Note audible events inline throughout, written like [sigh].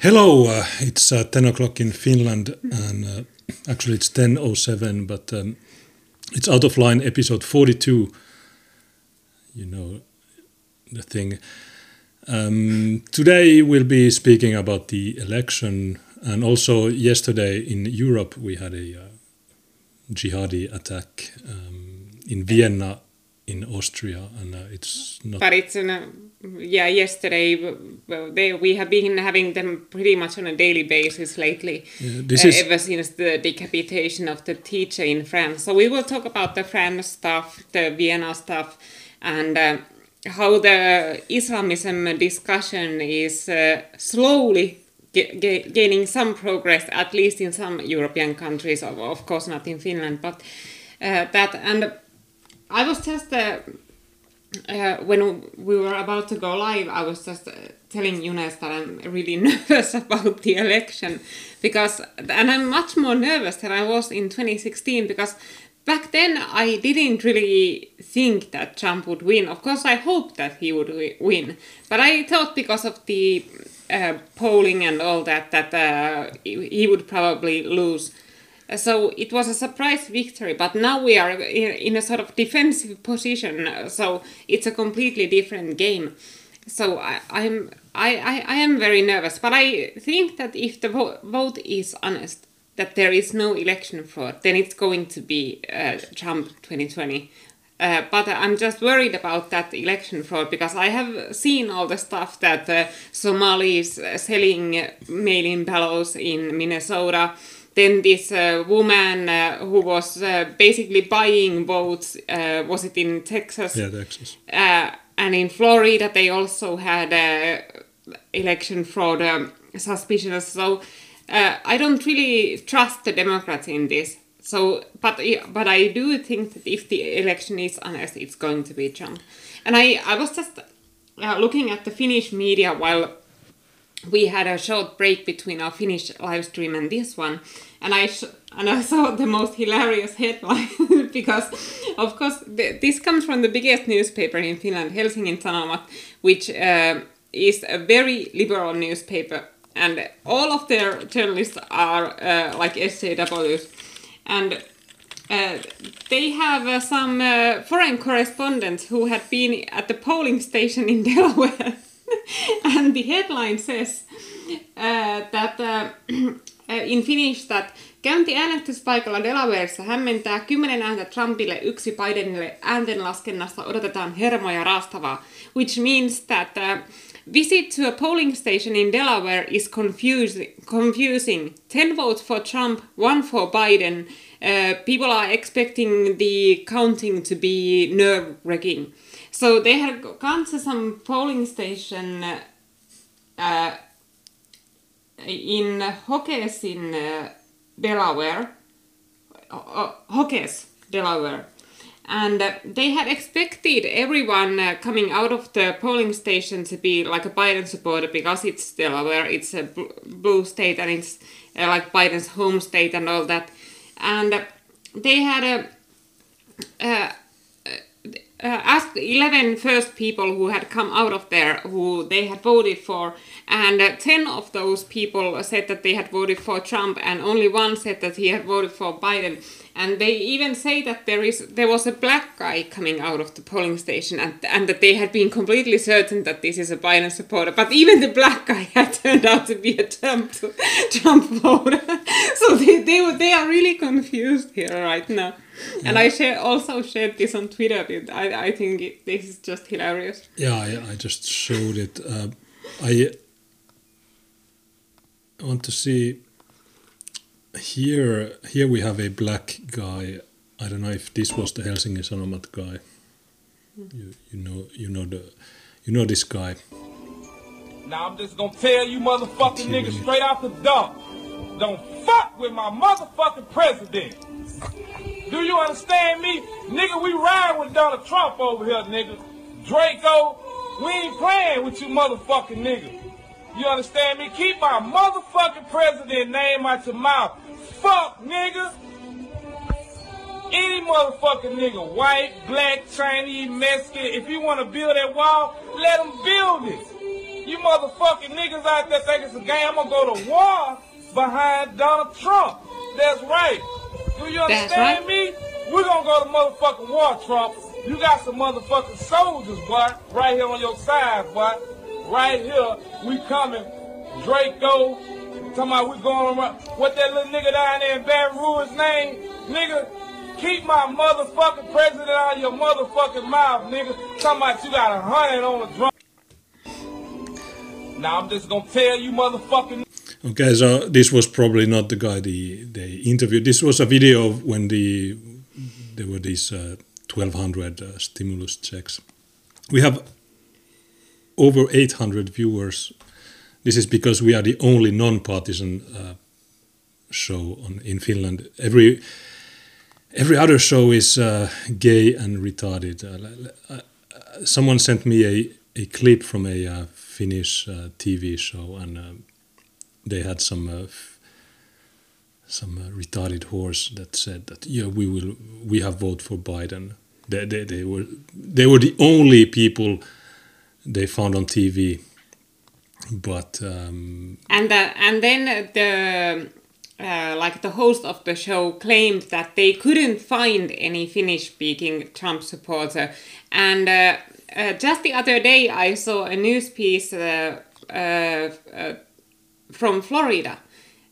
Hello, uh, it's uh, 10 o'clock in Finland, and uh, actually it's 10.07, but um, it's out of line episode 42. You know the thing. Um, today we'll be speaking about the election, and also yesterday in Europe we had a uh, jihadi attack um, in Vienna in Austria, and uh, it's not. But it's an, uh, yeah. Yesterday, they, we have been having them pretty much on a daily basis lately. Yeah, this uh, is ever since the decapitation of the teacher in France. So we will talk about the France stuff, the Vienna stuff, and. Uh, how the Islamism discussion is uh, slowly gaining some progress, at least in some European countries, of, of course not in Finland, but uh, that and I was just uh, uh, when we were about to go live, I was just uh, telling Younes that I'm really [laughs] nervous about the election because, and I'm much more nervous than I was in 2016 because back then I didn't really think that Trump would win. Of course, I hoped that he would win, but I thought because of the uh, polling and all that that uh, he would probably lose. So it was a surprise victory, but now we are in a sort of defensive position, so it's a completely different game. So I, I'm I, I, I am very nervous, but I think that if the vo vote is honest, that there is no election fraud, then it's going to be uh, Trump 2020. Uh, but I'm just worried about that election fraud because I have seen all the stuff that uh, Somalis selling mail-in ballots in Minnesota then this uh, woman uh, who was uh, basically buying votes, uh, was it in Texas? Yeah, Texas. Uh, and in Florida, they also had election fraud um, suspicions. So uh, I don't really trust the Democrats in this. So, but but I do think that if the election is honest, it's going to be Trump. And I I was just looking at the Finnish media while we had a short break between our Finnish live stream and this one, and I and I [laughs] saw the most hilarious headline [laughs] because, of course, th this comes from the biggest newspaper in Finland, Helsingin Sanomat, which uh, is a very liberal newspaper, and all of their journalists are uh, like SJWs, and. Uh, they have uh, some uh, foreign correspondents who had been at the polling station in [laughs] Delaware [laughs] and the headline says uh, that uh, [clears throat] in Finnish that käynti äänestyspaikalla Delawareissa hämmentää 10 ääntä Trumpille, yksi Bidenille. Ääntenlaskennassa odotetaan hermoja raastavaa, which means that uh, visit to a polling station in Delaware is confusing. confusing. 10 votes for Trump, one for Biden. Uh, people are expecting the counting to be nerve-wracking. So they had gone to some polling station uh, in Hokes in uh, Delaware, uh, Hokes, Delaware, and uh, they had expected everyone uh, coming out of the polling station to be like a Biden supporter because it's Delaware, it's a blue state and it's uh, like Biden's home state and all that, and they had a. Uh, asked 11 first people who had come out of there who they had voted for. And uh, 10 of those people said that they had voted for Trump and only one said that he had voted for Biden. And they even say that there is there was a black guy coming out of the polling station and, and that they had been completely certain that this is a Biden supporter. But even the black guy [laughs] had turned out to be a Trump Trump voter. [laughs] So they, they, they are really confused here right now and I share, also shared this on Twitter. I, I think it, this is just hilarious. Yeah, I, I just showed it. Uh, I want to see here. Here we have a black guy. I don't know if this was the Helsinki Sanomat guy. You, you know you know the you know this guy. Now I'm just gonna tell you motherfucking niggas straight out the dump. Don't fuck with my motherfucking president. Do you understand me? Nigga, we ride with Donald Trump over here, nigga. Draco, we ain't playing with you motherfucking nigga. You understand me? Keep my motherfucking president name out your mouth. Fuck, nigga. Any motherfucking nigga, white, black, Chinese, Mexican, if you want to build that wall, let them build it. You motherfucking niggas out there think it's a game, I'm gonna go to war behind Donald Trump. That's right. Do you That's understand right. me? We're gonna go to motherfucking war, Trump. You got some motherfucking soldiers, boy, right here on your side, boy. Right here, we coming. Draco, talking about we going around. What that little nigga down there in Baton Rouge name? Nigga, keep my motherfucking president out of your motherfucking mouth, nigga. Talking about you got a hundred on the drum. Now I'm just gonna tell you motherfucking Okay, so this was probably not the guy they, they interviewed. This was a video of when the there were these uh, 1200 uh, stimulus checks. We have over 800 viewers. This is because we are the only non-partisan uh, show on in Finland. Every every other show is uh, gay and retarded. Uh, uh, someone sent me a, a clip from a Finnish TV show, and um, they had some uh, some uh, retarded horse that said that yeah we will we have vote for Biden. They, they, they were they were the only people they found on TV, but um, and the, and then the uh, like the host of the show claimed that they couldn't find any Finnish speaking Trump supporter and uh, uh, just the other day I saw a news piece uh, from Florida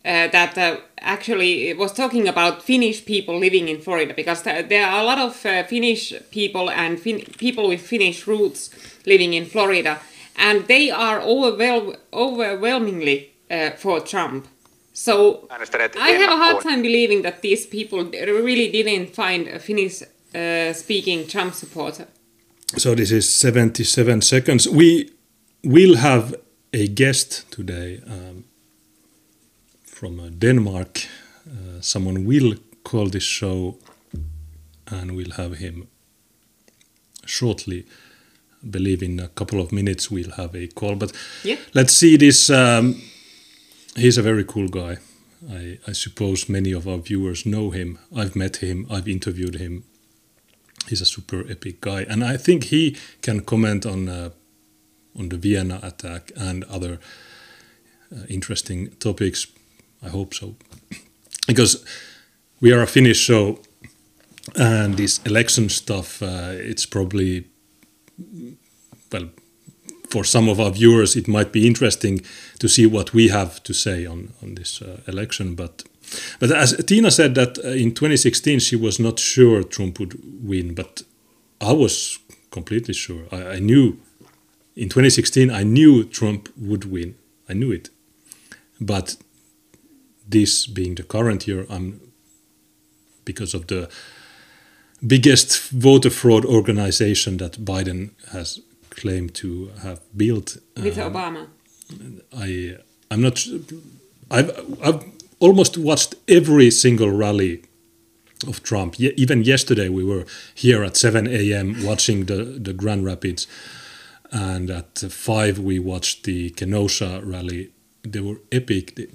uh, that uh, actually was talking about Finnish people living in Florida because th- there are a lot of uh, Finnish people and fin- people with Finnish roots living in Florida, and they are overwhel- overwhelmingly uh, for Trump. So I have a hard time believing that these people really didn't find a Finnish uh, speaking Trump supporter. So this is 77 seconds. We will have a guest today um, from uh, Denmark. Uh, someone will call this show and we'll have him shortly. I believe in a couple of minutes we'll have a call. But Yeah. let's see this. Um, he's a very cool guy. I, I suppose many of our viewers know him. I've met him, I've interviewed him he's a super epic guy, and I think he can comment on uh, on the Vienna attack and other uh, interesting topics. I hope so, because we are a Finnish show, and this election stuff. Uh, it's probably well for some of our viewers, it might be interesting to see what we have to say on on this uh, election, but. But as Tiina said that uh, in 2016 she was not sure Trump would win, but I was completely sure. I, I knew in 2016 I knew Trump would win. I knew it. But this being the current year, I'm because of the biggest voter fraud organization that Biden has claimed to have built. With um, Obama. I I'm not. I've I've almost watched every single rally of Trump. Ye- even yesterday, we were here at 7 a.m. watching the the Grand Rapids, and at five we watched the Kenosha rally. They were epic. They-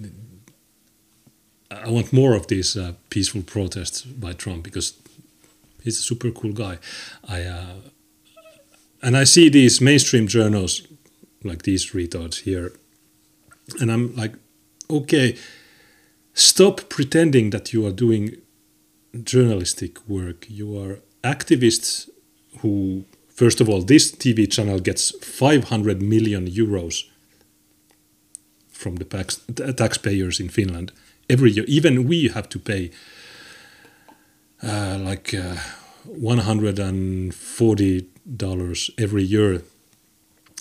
I want more of these uh, peaceful protests by Trump because he's a super cool guy. I uh, and I see these mainstream journals like these retards here, and I'm like, okay, stop pretending that you are doing journalistic work. You are activists who, first of all, this TV channel gets 500 million euros from the tax, taxpayers in Finland every year. Even we have to pay uh, like uh, 140 dollars every year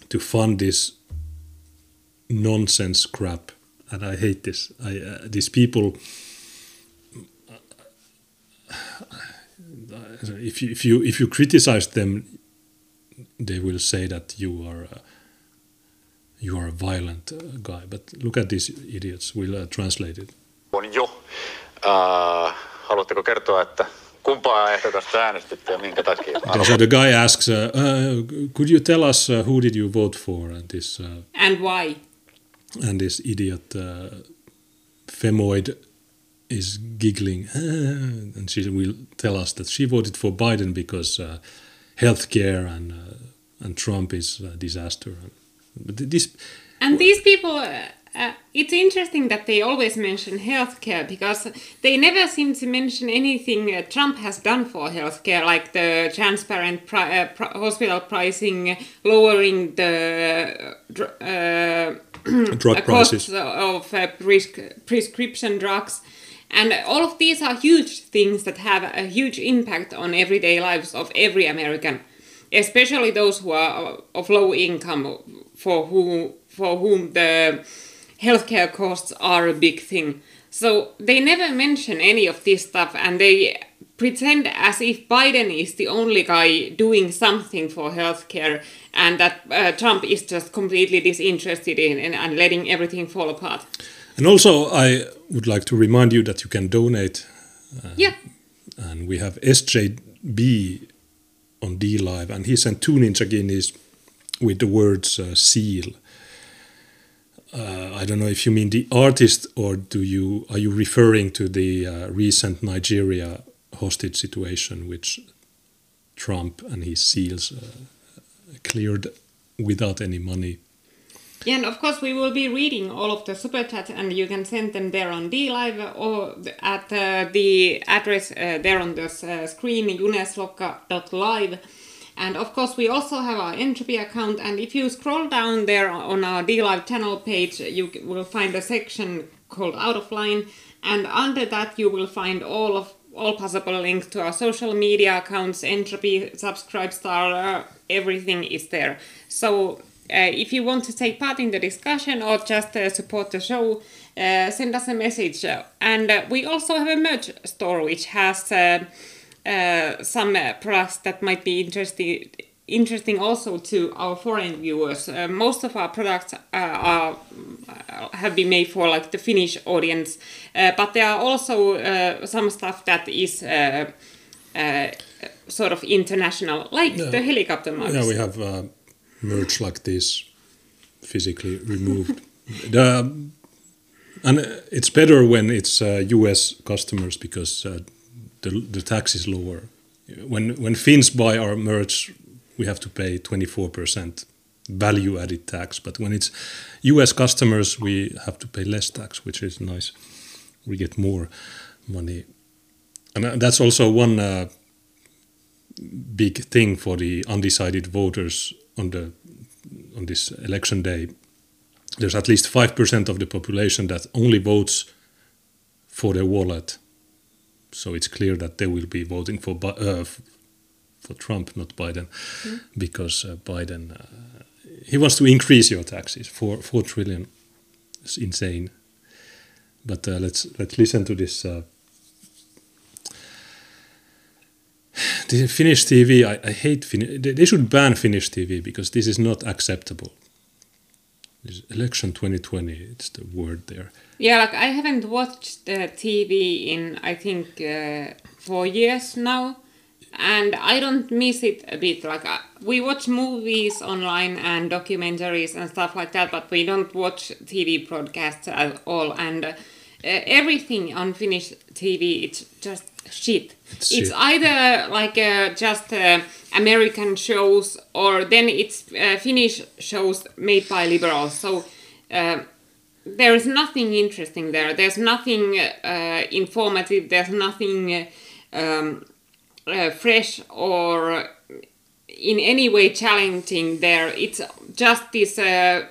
to fund this nonsense crap, and I hate this. I uh, these people. If you if you if you criticize them, they will say that you are uh, you are a violent uh, guy. But look at these idiots. We'll uh, translate it. On jo. Uh, haluatteko kertoa, että kumpaa ehdokasta äänestitte ja minkä takia? [laughs] Okay, so the guy asks, uh, uh, "Could you tell us uh, who did you vote for?" And this uh, And why? and this idiot uh, femoid is giggling, "Ah," and she will tell us that she voted for Biden because uh, healthcare and uh, and Trump is a disaster. But this, And these people, uh, uh, it's interesting that they always mention healthcare because they never seem to mention anything uh, Trump has done for healthcare, like the transparent pri- uh, pri- hospital pricing, lowering the dr- uh, [clears throat] drug uh, prices. of uh, pres- prescription drugs. And all of these are huge things that have a huge impact on everyday lives of every American, especially those who are of low income, for who for whom the healthcare costs are a big thing. So they never mention any of this stuff, and they pretend as if Biden is the only guy doing something for healthcare, and that uh, Trump is just completely disinterested in and, and letting everything fall apart. and also I would like to remind you that you can donate, Yeah. and we have SJB on D Live, and he sent two Ninja Guineas with the words uh, seal. Uh, I don't know if you mean the artist or do you are you referring to the uh, recent Nigeria hostage situation, which Trump and his seals uh, cleared without any money. Yeah, and of course we will be reading all of the super chats, and you can send them there on D Live or at uh, the address uh, there on the uh, screen, juneslokka.live. And of course, we also have our Entropy account, and if you scroll down there on our D Live channel page, you will find a section called Out of Line, and under that you will find all of all possible links to our social media accounts, Entropy, Subscribestar, uh, everything is there. So uh, if you want to take part in the discussion or just uh, support the show, uh, send us a message. Uh, And uh, we also have a merch store which has uh, some uh, products that might be interesting interesting also to our foreign viewers. Uh, most of our products uh, are uh, have been made for like the Finnish audience, uh, but there are also uh, some stuff that is uh, uh, sort of international, like the helicopter mugs. Yeah, we have uh, merch like this, physically removed. the, and it's better when it's uh, U.S. customers because uh, the the tax is lower. When when Finns buy our merch, we have to pay twenty four percent value added tax. But when it's U.S. customers, we have to pay less tax, which is nice. We get more money, and uh, that's also one. Uh, big thing for the undecided voters on the on this election day. There's at least five percent of the population that only votes for their wallet, so it's clear that they will be voting for uh, for Trump, not Biden, because uh, Biden uh, he wants to increase your taxes four four trillion. It's insane. But uh, let's let's listen to this. Uh, [sighs] the Finnish TV, I, I hate Finnish. They should ban Finnish TV because this is not acceptable. Election 2020, it's the word there. Yeah, like I haven't watched uh, TV in I think uh, four years now, and I don't miss it a bit. Like uh, we watch movies online and documentaries and stuff like that, but we don't watch TV broadcasts at all. And uh, everything on Finnish TV, it's just shit. It's It's, shit. either like uh, just uh, American shows, or then it's uh, Finnish shows made by liberals. So. Uh, there is nothing interesting there. There's nothing uh, informative. There's nothing uh, um, uh, fresh or in any way challenging there. It's just this uh,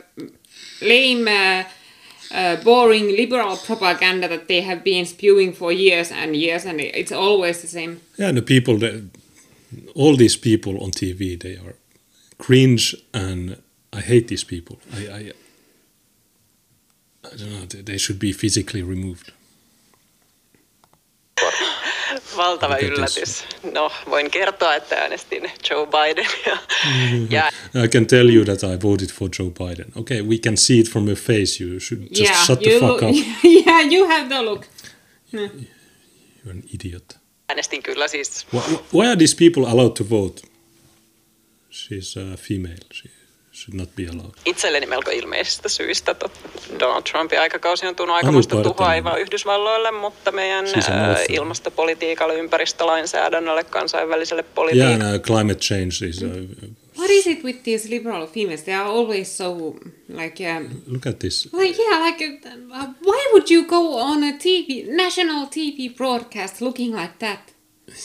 lame, uh, boring liberal propaganda that they have been spewing for years and years, and it's always the same. Yeah, and the people that all these people on TV, they are cringe, and I hate these people. I, I, I don't know. They, should be physically removed. Valtava yllätys. No, voin kertoa, että äänestin Joe Bidenia. ja I can tell you that I voted for Joe Biden. Okay, we can see it from your face. You should just yeah, shut the fuck look, up. [laughs] yeah, you have the look. You're an idiot. Äänestin kyllä siis Why, are these people allowed to vote? She's a female. She should not be allowed. itselleni melko ilmeisistä syistä. Donald Trumpin aikakausi on tuonut aikamoista tuhoa aivan Yhdysvalloille, mutta meidän Siis ilmastopolitiikalle, ympäristölainsäädännölle, kansainväliselle Yeah, politiikalle. and, uh, climate change is uh, What is it with these liberal females? They are always so like um, Look at this. like yeah, like uh, why would you go on a TV national TV broadcast looking like that?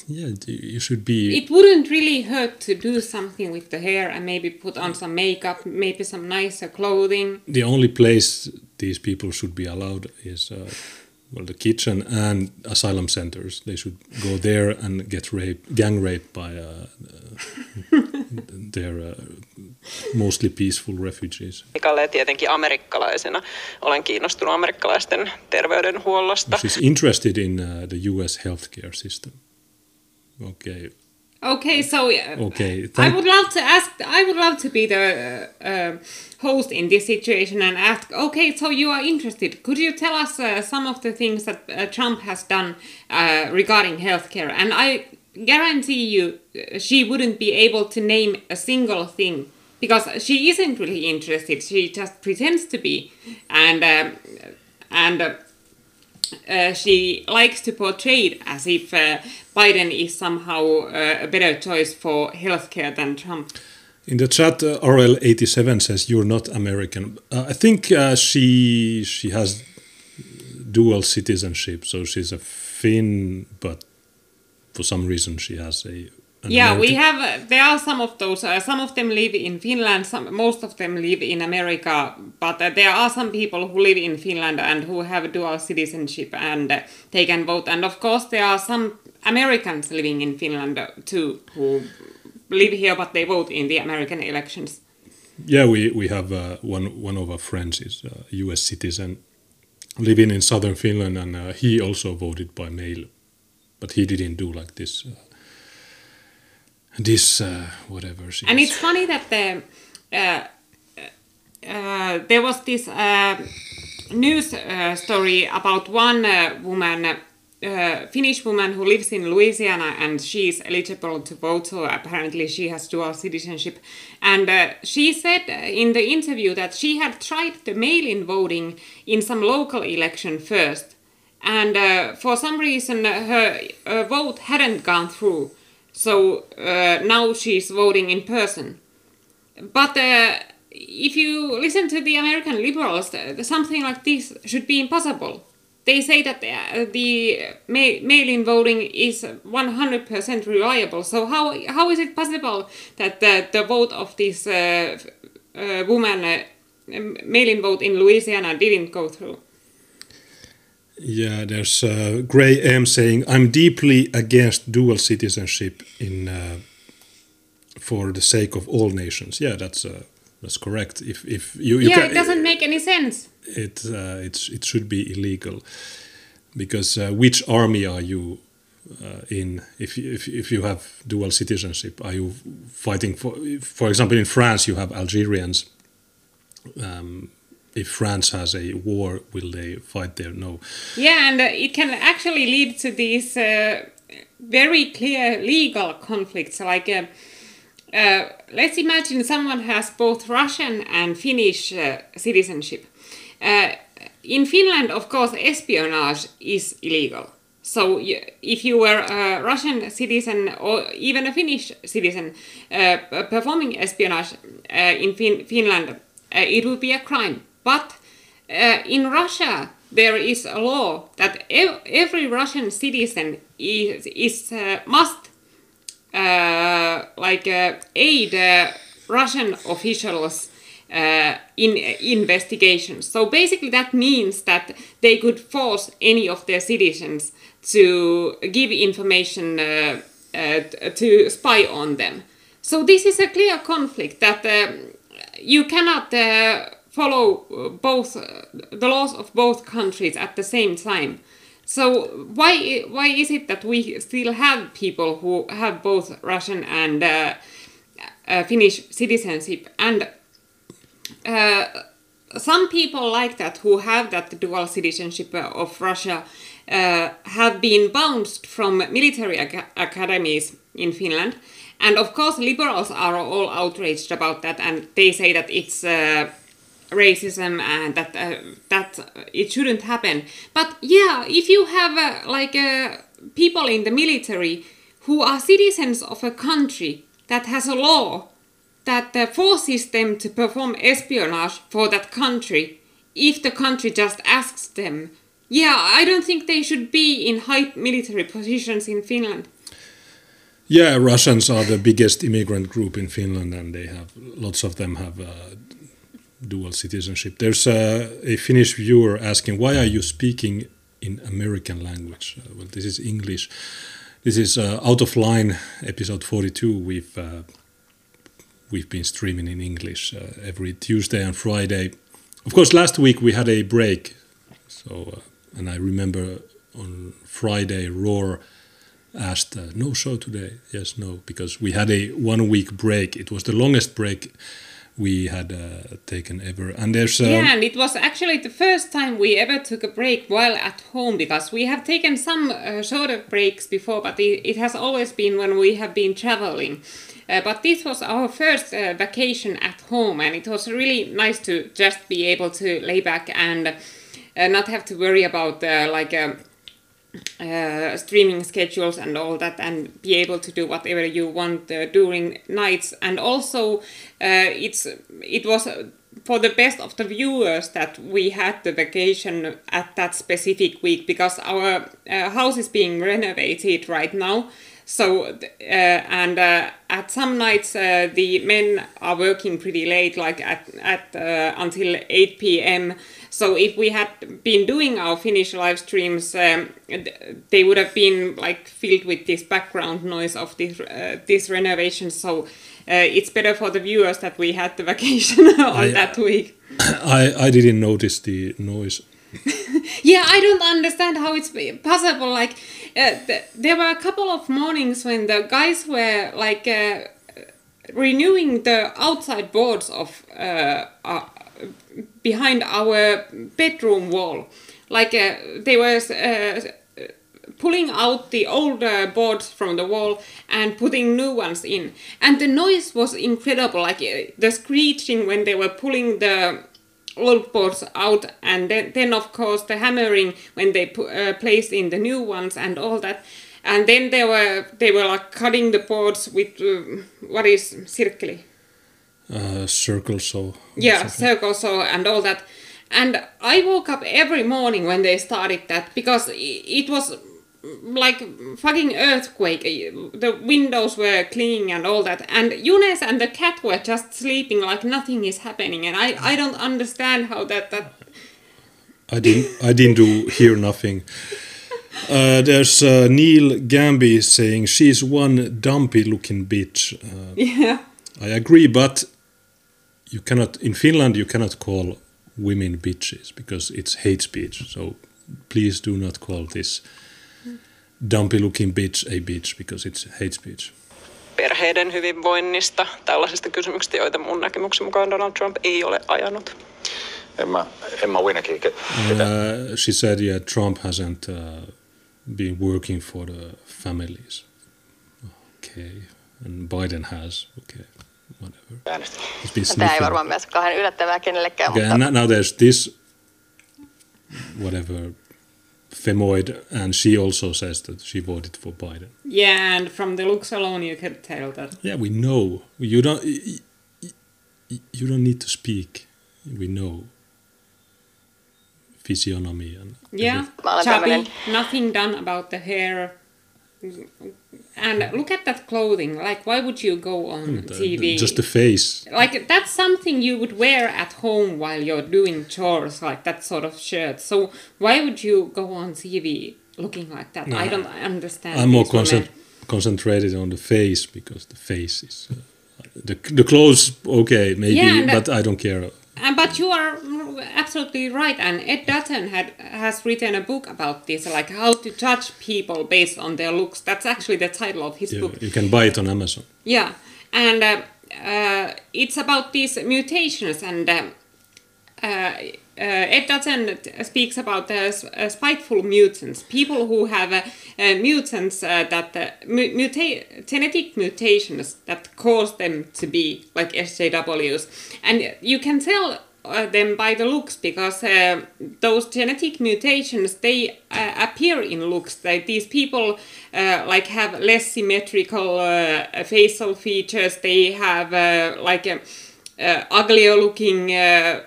Yeah, you should be. It wouldn't really hurt to do something with the hair and maybe put on some makeup, maybe some nicer clothing. the only place these people should be allowed is uh, well the kitchen and asylum centers. They should go there and get raped, gang raped by uh, [laughs] their uh, mostly peaceful refugees. Mikalle tietenkin amerikkalaisena olen kiinnostunut amerikkalaisten terveydenhuollosta. She's interested in uh, the U.S. healthcare system. Okay, Okay, so uh, okay. I Thank, would love to ask. I would love to be the uh, uh, host in this situation and ask. Okay, so you are interested. Could you tell us uh, some of the things that uh, Trump has done uh, regarding healthcare? And I guarantee you, uh, she wouldn't be able to name a single thing because she isn't really interested. She just pretends to be, and um, and. Uh, uh, she likes to portray it as if uh, Biden is somehow uh, a better choice for healthcare than Trump. in the chat, uh, RL87 says you're not American. Uh, I think uh, she she has dual citizenship, so she's a Finn, but for some reason she has a. Yeah, we have. Uh, there are some of those. Uh, some of them live in Finland. Some, most of them live in America. But uh, there are some people who live in Finland and who have dual citizenship and uh, they can vote. And of course, there are some Americans living in Finland uh, too who live here, but they vote in the American elections. Yeah, we we have uh, one one of our friends is a U.S. citizen living in southern Finland, and uh, he also voted by mail, but he didn't do like this. Uh, this uh, whatever. She And is. it's funny that the uh, uh, there was this uh, news uh, story about one uh, woman, uh, Finnish woman who lives in Louisiana, and she's eligible to vote. So apparently, she has dual citizenship. And uh, she said in the interview that she had tried the mail-in voting in some local election first, and uh, for some reason her uh, vote hadn't gone through. So uh, now she's voting in person. But uh, if you listen to the American liberals, uh, something like this should be impossible. They say that uh, the ma- mail-in voting is 100% reliable. So how how is it possible that the, the vote of this woman mail-in vote in Louisiana didn't go through? Yeah, there's uh, Gray M saying, "I'm deeply against dual citizenship in uh, for the sake of all nations." Yeah, that's uh, that's correct. If if you, you yeah, can, it doesn't make any sense. it uh, it's it should be illegal because uh, which army are you uh, in if you, if if you have dual citizenship are you fighting for for example in France you have Algerians um, if France has a war will they fight there no Yeah, and uh, it can actually lead to these uh, very clear legal conflicts. Like, uh, uh, let's imagine someone has both Russian and Finnish uh, citizenship. Uh, in Finland, of course, espionage is illegal. So, if you were a Russian citizen or even a Finnish citizen uh, performing espionage uh, in fin- Finland, uh, it would be a crime. But uh, in Russia, there is a law that ev- every Russian citizen is, is uh, must uh, like uh, aid uh, Russian officials uh, in investigations. So basically, that means that they could force any of their citizens to give information to spy on them. So this is a clear conflict that you cannot follow uh, both uh, the laws of both countries at the same time. So why why is it that we still have people who have both Russian and uh, uh, Finnish citizenship and uh, some people like that who have that dual citizenship of Russia uh, have been bounced from military ac- academies in Finland. And of course, liberals are all outraged about that, and they say that it's racism and that uh, that it shouldn't happen. But yeah, if you have uh, like uh, people in the military who are citizens of a country that has a law that uh, forces them to perform espionage for that country if the country just asks them. Yeah, I don't think they should be in high military positions in Finland. Yeah, Russians are the biggest immigrant group in Finland, and they have lots of them have uh, dual citizenship. There's a, a Finnish viewer asking, "Why are you speaking in American language?" Uh, well, this is English. This is uh, out of line episode 42. We've uh, we've been streaming in English uh, every Tuesday and Friday. Of course, last week we had a break, so uh, and I remember on Friday Roar asked, uh, "No show today?" Yes, no, because we had a one week break. It was the longest break we had uh, taken ever. And there's um, yeah, and it was actually the first time we ever took a break while at home because we have taken some uh, shorter breaks before, but it, it has always been when we have been traveling. Uh, but this was our first uh, vacation at home, and it was really nice to just be able to lay back and uh, not have to worry about uh, like. Um, uh, streaming schedules and all that and be able to do whatever you want uh, during nights. And also uh, it's it was uh, for the best of the viewers that we had the vacation at that specific week because our uh, house is being renovated right now so uh, and uh, at some nights uh, the men are working pretty late like at, at uh, until 8 p.m so if we had been doing our Finnish live streams, um, they would have been like filled with this background noise of this uh, this renovation. So uh, it's better for the viewers that we had the [laughs] vacation on I- that week. [coughs] I I didn't notice the noise. [laughs] Yeah, I don't understand how it's possible. Like, uh, th- there were a couple of mornings when the guys were like uh, renewing the outside boards of uh, uh, behind our bedroom wall. Like, uh, they were uh, pulling out the old uh, boards from the wall and putting new ones in. And the noise was incredible. Like, the screeching when they were pulling the old boards out and then, then of course the hammering when they uh, placed in the new ones and all that. And then they were they were like cutting the boards with uh, what is cirkeli Uh, circle so. yeah circle saw and all that. And i woke up every morning when they started that because it was like fucking earthquake the windows were clinging and all that and Junes and the cat were just sleeping like nothing is happening and i i don't understand how that that I didn't. I didn't do hear nothing. [laughs] Uh, there's uh, Neil Gamby saying she's one dumpy-looking bitch. Uh, yeah I agree, but you cannot in Finland. You cannot call women bitches because it's hate speech. So please do not call this dumpy-looking bitch a bitch because it's hate speech. perheiden hyvinvoinnista, tällaisista kysymyksistä, joita mun näkemyksen mukaan Donald Trump ei ole ajanut. Emma, Emma Winnekin? Uh, she said, yeah, Trump hasn't uh, been working for the families. Okay, and Biden has. Okay, whatever. Tämä ei varmaan myös kauhean yllättävää kenellekään, Okay, mutta and now there's this, whatever, femoid, and she also says that she voted for Biden. yeah and from the looks alone you can tell that Yeah, we know. You don't. You don't need to speak. We know. Physiognomy and Yeah, everything. Chubby, nothing done about the hair. And look at that clothing. Like, why would you go on Hmm, The- TV? just the face. like that's something you would wear at home while you're doing chores, like that sort of shirt. So why would you go on TV looking like that? I don't understand. I'm more concent- concentrated on the face because the face is uh, the the clothes. Okay, maybe, Yeah, but I don't care. Uh, but you are absolutely right, and Ed Dutton had has written a book about this, like how to judge people based on their looks. That's actually the title of his Yeah, book. you can buy it on Amazon. Yeah, and uh, uh, it's about these mutations, and uh, uh, speaks about the uh, spiteful mutants, people who have uh, mutants uh, that uh, muta- genetic mutations that cause them to be like SJWs, and you can tell them by the looks because those genetic mutations they appear in looks. That these people like have less symmetrical facial features. They have like uh, uglier looking uh,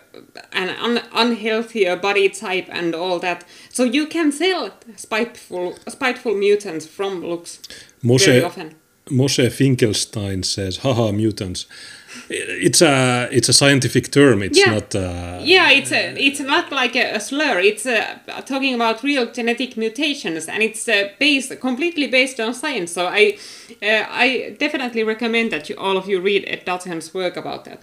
and un- unhealthier body type and all that. So you can sell spiteful spiteful mutants from looks very Moshe, often. Moshe Finkelstein says, haha, mutants. It's a, it's a scientific term. It's Yeah. not... Uh, Yeah, it's a, it's not like a, a slur. It's uh, talking about real genetic mutations, and it's uh, based completely based on science. So I uh, I definitely recommend that you, all of you read Ed Dutton's work about that.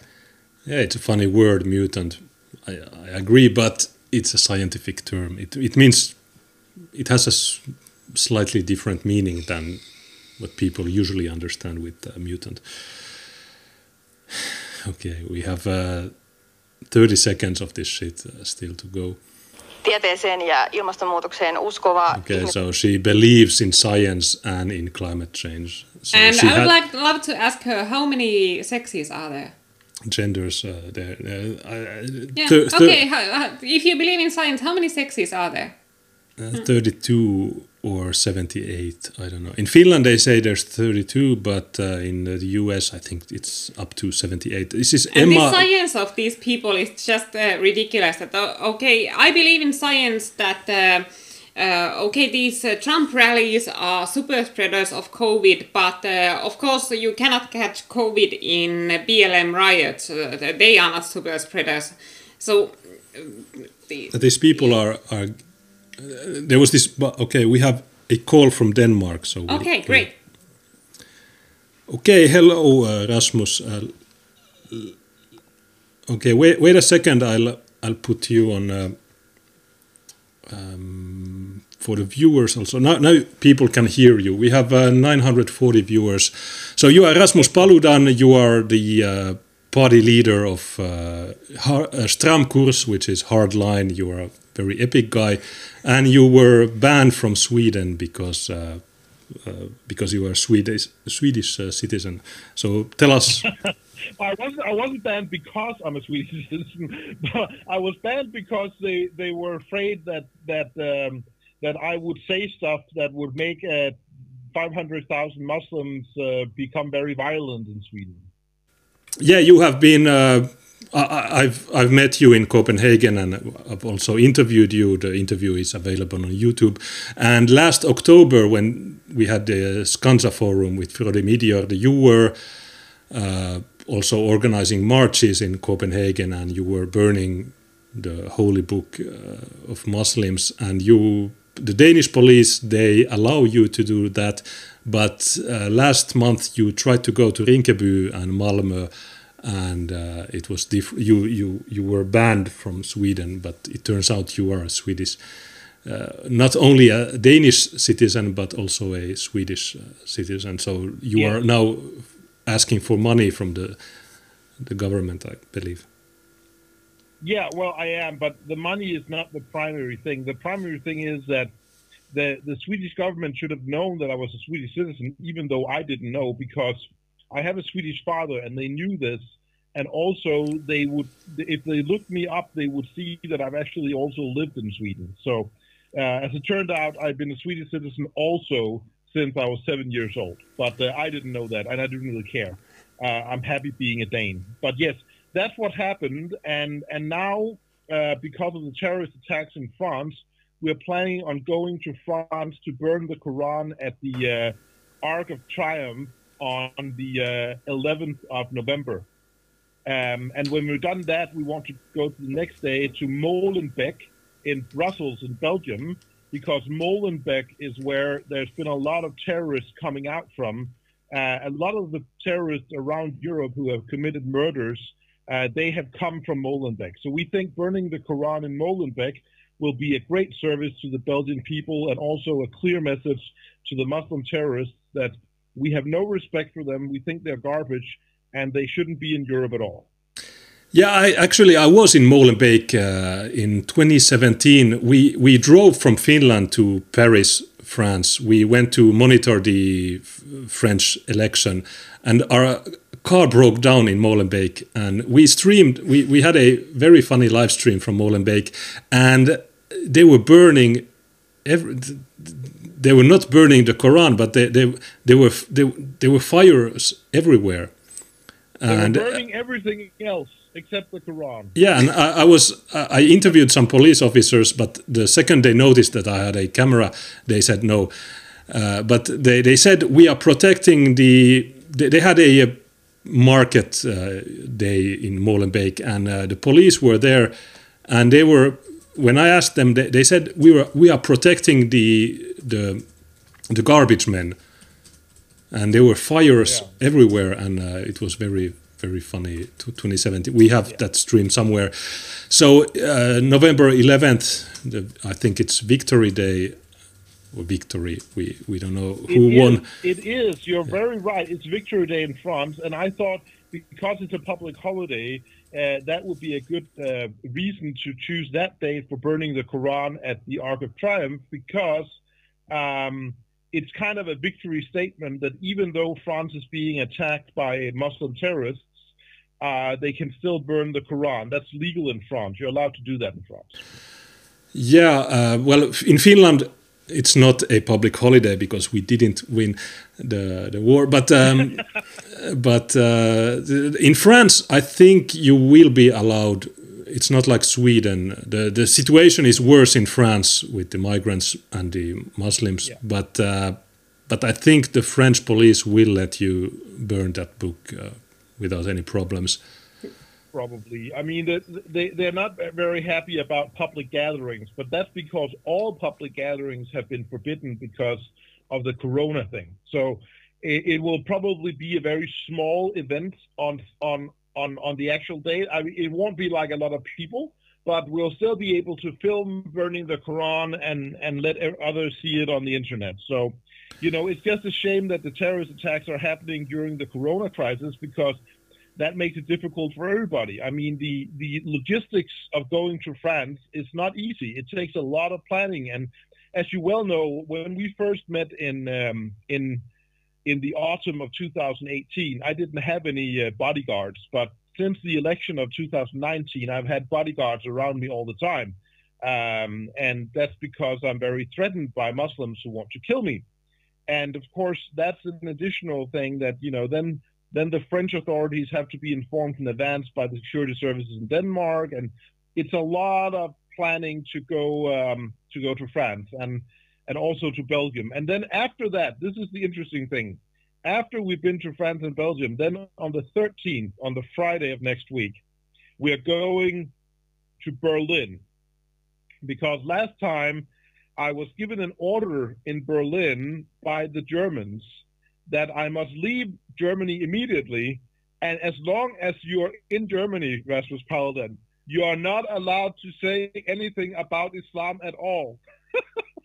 Yeah, it's a funny word, mutant. I, I agree, but it's a scientific term. It, it means it has a s- slightly different meaning than what people usually understand with uh, mutant. [sighs] Okay, we have uh, 30 seconds of this shit uh, still to go. Tieteeseen ja ilmastonmuutokseen uskova Okay, so she believes in science and in climate change. So and I would had like love to ask her how many sexes are there. Genders uh, there. Uh, Yeah. thir- okay. How, if you believe in science, how many sexes are there? Uh, 32 or 78 i don't know in finland they say there's 32 but uh, in the us i think it's up to 78 this is And the science of these people is just uh, ridiculous. That uh, okay, I believe in science that okay, these uh, Trump rallies are super spreaders of COVID, but uh, of course you cannot catch COVID in BLM riots. Uh, they are not super spreaders. So uh, the, these people are are uh, there was this okay we have a call from denmark so we'll- okay, great. okay hello uh, rasmus uh, okay wait wait a second i'll i'll put you on uh, um, for the viewers also now now people can hear you we have uh, 940 viewers so you are rasmus paludan you are the uh, party leader of uh, uh, Stram Kurs, which is hardline you are a very epic guy and you were banned from sweden because uh, uh, because you are Swedish Swedish uh, citizen. So tell us. [laughs] I wasn't. I wasn't banned because I'm a Swedish [laughs] citizen. [laughs] I was banned because they, they were afraid that that um, that I would say stuff that would make uh, 500,000 Muslims uh, become very violent in Sweden. yeah, you have been. Uh, I, I- I've I've met you in Copenhagen and I've also interviewed you. The interview is available on YouTube. And last October, when we had the Scandza Forum with Frode Midjord, you were uh, also organizing marches in Copenhagen, and you were burning the holy book uh, of Muslims. And you, the Danish police, they allow you to do that. But uh, last month, you tried to go to Rinkeby and Malmö, and uh, it was diff- you you you were banned from Sweden. But it turns out you are a Swedish, uh, not only a Danish citizen but also a Swedish uh, citizen. So you Yeah. are now asking for money from the the government, I believe. Yeah, well, I am, but the money is not the primary thing. The primary thing is that the the Swedish government should have known that I was a Swedish citizen, even though I didn't know, because I have a Swedish father, and they knew this. And also, they would, if they looked me up, they would see that I've actually also lived in Sweden. So, uh, as it turned out, I've been a Swedish citizen also since I was seven years old. But uh, I didn't know that, and I didn't really care. Uh, I'm happy being a Dane. But yes, that's what happened. And and now, uh, because of the terrorist attacks in France, we're planning on going to France to burn the Quran at the uh, Arc of Triumph on the uh, 11th of November. Um, and when we've done that, we want to go to the next day to Molenbeek in Brussels, in Belgium, because Molenbeek is where there's been a lot of terrorists coming out from. Uh, a lot of the terrorists around Europe who have committed murders, uh, they have come from Molenbeek. So we think burning the Quran in Molenbeek will be a great service to the Belgian people and also a clear message to the Muslim terrorists that we have no respect for them. We think they're garbage and they shouldn't be in Europe at all. Yeah, I actually I was in Molenbeek uh, in 2017. We we drove from Finland to Paris, France. We went to monitor the French election, and our car broke down in Molenbeek, and we streamed. We we had a very funny live stream from Molenbeek, and they were burning. Every, they were not burning the Quran, but they they, they were they, there were fires everywhere. They were And uh, burning everything else except the Quran. yeah, and I, I was I interviewed some police officers, but the second they noticed that I had a camera, they said no. Uh, but they, they said we are protecting the. They, they had a, uh market uh, day in Molenbeek, and uh, the police were there, and they were. When I asked them, they, they said we were we are protecting the the the garbage men, and there were fires everywhere, and uh, it was very very funny. to 2017, we have that stream somewhere. So uh, November 11th, the, I think it's Victory Day Or victory. We we don't know It who is- won. It is. You're very right. It's Victory Day in France, and I thought because it's a public holiday, uh, that would be a good uh, reason to choose that day for burning the Quran at the Arc of Triumph, because um, it's kind of a victory statement that even though France is being attacked by Muslim terrorists, uh, they can still burn the Quran. That's legal in France. You're allowed to do that in France. Yeah, uh, well, in Finland, it's not a public holiday because we didn't win the the war. But um, [laughs] but uh, in France, I think you will be allowed. It's not like Sweden. the The situation is worse in France with the migrants and the Muslims. Yeah. But uh, but I think the French police will let you burn that book uh, without any problems. Probably. I mean, they, they they're not very happy about public gatherings, but that's because all public gatherings have been forbidden because of the Corona thing. So it, it will probably be a very small event on on on on the actual day. I mean, it won't be like a lot of people, but we'll still be able to film burning the Quran and and let others see it on the internet. So. You know, it's just a shame that the terrorist attacks are happening during the corona crisis because that makes it difficult for everybody. I mean, the the logistics of going to France is not easy. It takes a lot of planning, and as you well know, when we first met in um, in in the autumn of 2018, I didn't have any uh, bodyguards, but since the election of 2019, I've had bodyguards around me all the time, um, and that's because I'm very threatened by Muslims who want to kill me. And of course, that's an additional thing that you know then then the French authorities have to be informed in advance by the security services in Denmark, and it's a lot of planning to go um, to go to France and and also to Belgium. And then after that, this is the interesting thing. After we've been to France and Belgium, then on the 13th, on the Friday of next week, we are going to Berlin because last time I was given an order in Berlin by the Germans that I must leave Germany immediately. And as long as you're in Germany, Rasmus Paludan, you are not allowed to say anything about Islam at all. [laughs]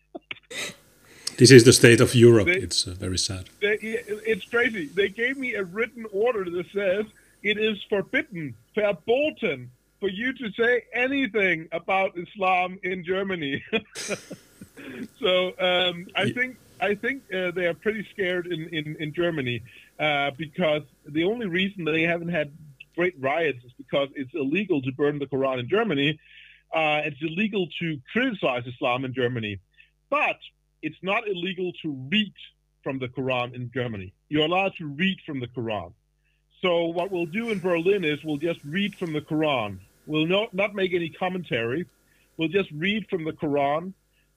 This is the state of Europe. They- it's uh, very sad. They, it's crazy. They gave me a written order that says it is forbidden, verboten, for you to say anything about Islam in Germany. [laughs] so um, I think I think uh, they are pretty scared in in, in Germany uh, because the only reason they haven't had great riots is because it's illegal to burn the Quran in Germany. Uh, it's illegal to criticize Islam in Germany, but it's not illegal to read from the Quran in Germany. You're allowed to read from the Quran. So what we'll do in Berlin is we'll just read from the Quran. We'll not, not make any commentary. We'll just read from the Quran,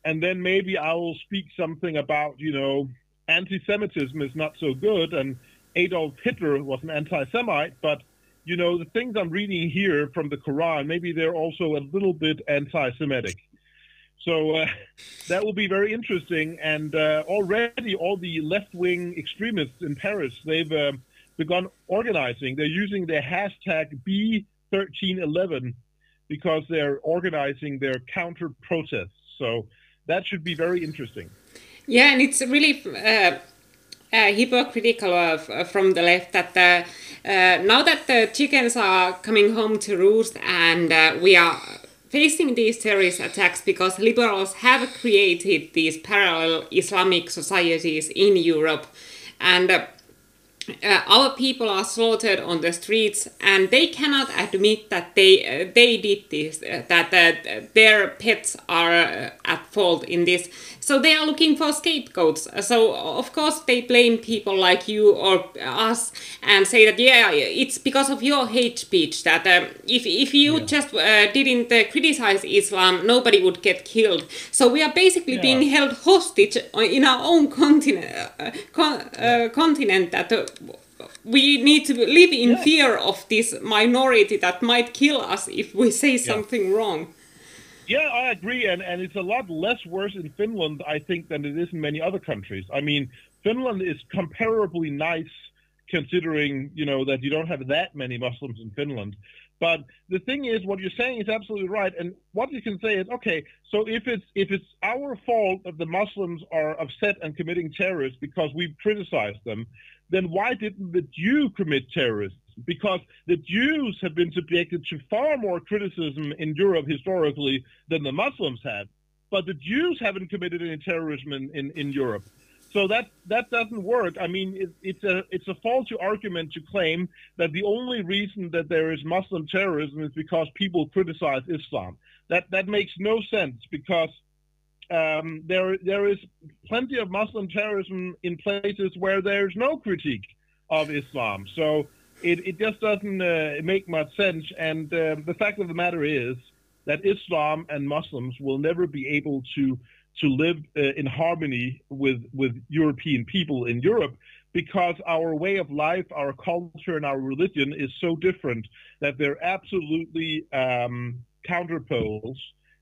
and then maybe I will speak something about, you know, anti-Semitism is not so good, and Adolf Hitler was an anti-Semite, but you know, the things I'm reading here from the Quran, maybe they're also a little bit anti-Semitic. So uh, that will be very interesting. And uh, already, all the left-wing extremists in Paris, they've um begun organizing. They're using their hashtag B1311 because they're organizing their counter protests. So that should be very interesting. Yeah, and it's really uh, uh, hypocritical of, uh, from the left that uh, uh, now that the chickens are coming home to roost and uh, we are facing these terrorist attacks because liberals have created these parallel Islamic societies in Europe and uh, uh, our people are slaughtered on the streets and they cannot admit that they uh, they did this uh, that uh, their pets are uh, at fault in this. So they are looking for scapegoats. So of course they blame people like you or us and say that yeah it's because of your hate speech that um, if, if you just uh, didn't criticize islam nobody would get killed. So we are basically Yeah. being held hostage in our own continent con- continent that we need to live in Yeah. fear of this minority that might kill us if we say something wrong. Yeah, I agree, and and it's a lot less worse in Finland, I think, than it is in many other countries. I mean, Finland is comparably nice, considering you know that you don't have that many Muslims in Finland. But the thing is, what you're saying is absolutely right, and what you can say is, okay, so if it's if it's our fault that the Muslims are upset and committing terrorists because we've criticized them, then why didn't the Jew commit terrorism? Because the Jews have been subjected to far more criticism in Europe historically than the Muslims have. But the Jews haven't committed any terrorism in, in, in Europe. So that that doesn't work. I mean, it, it's a it's a faulty argument to claim that the only reason that there is Muslim terrorism is because people criticize Islam. That that makes no sense because um, there there is plenty of Muslim terrorism in places where there's no critique of Islam. So it, it just doesn't uh, make much sense. And uh, the fact of the matter is that Islam and Muslims will never be able to to live uh, in harmony with with European people in Europe because our way of life, our culture, and our religion is so different that they're absolutely um, counterpoles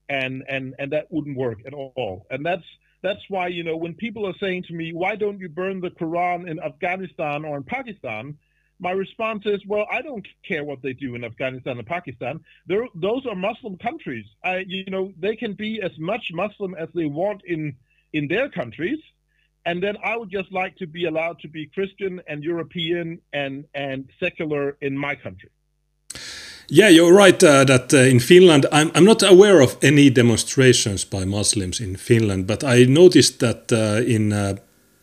and and and that wouldn't work at all. And that's that's why you know when people are saying to me, why don't you burn the Quran in Afghanistan or in Pakistan? My response is, well, I don't care what they do in Afghanistan and Pakistan. They're, those are Muslim countries. I, you know, they can be as much Muslim as they want in in their countries, and then I would just like to be allowed to be Christian and European and and secular in my country. Yeah, you're right uh, that uh, in Finland, I'm, I'm not aware of any demonstrations by Muslims in Finland, but I noticed that uh, in uh,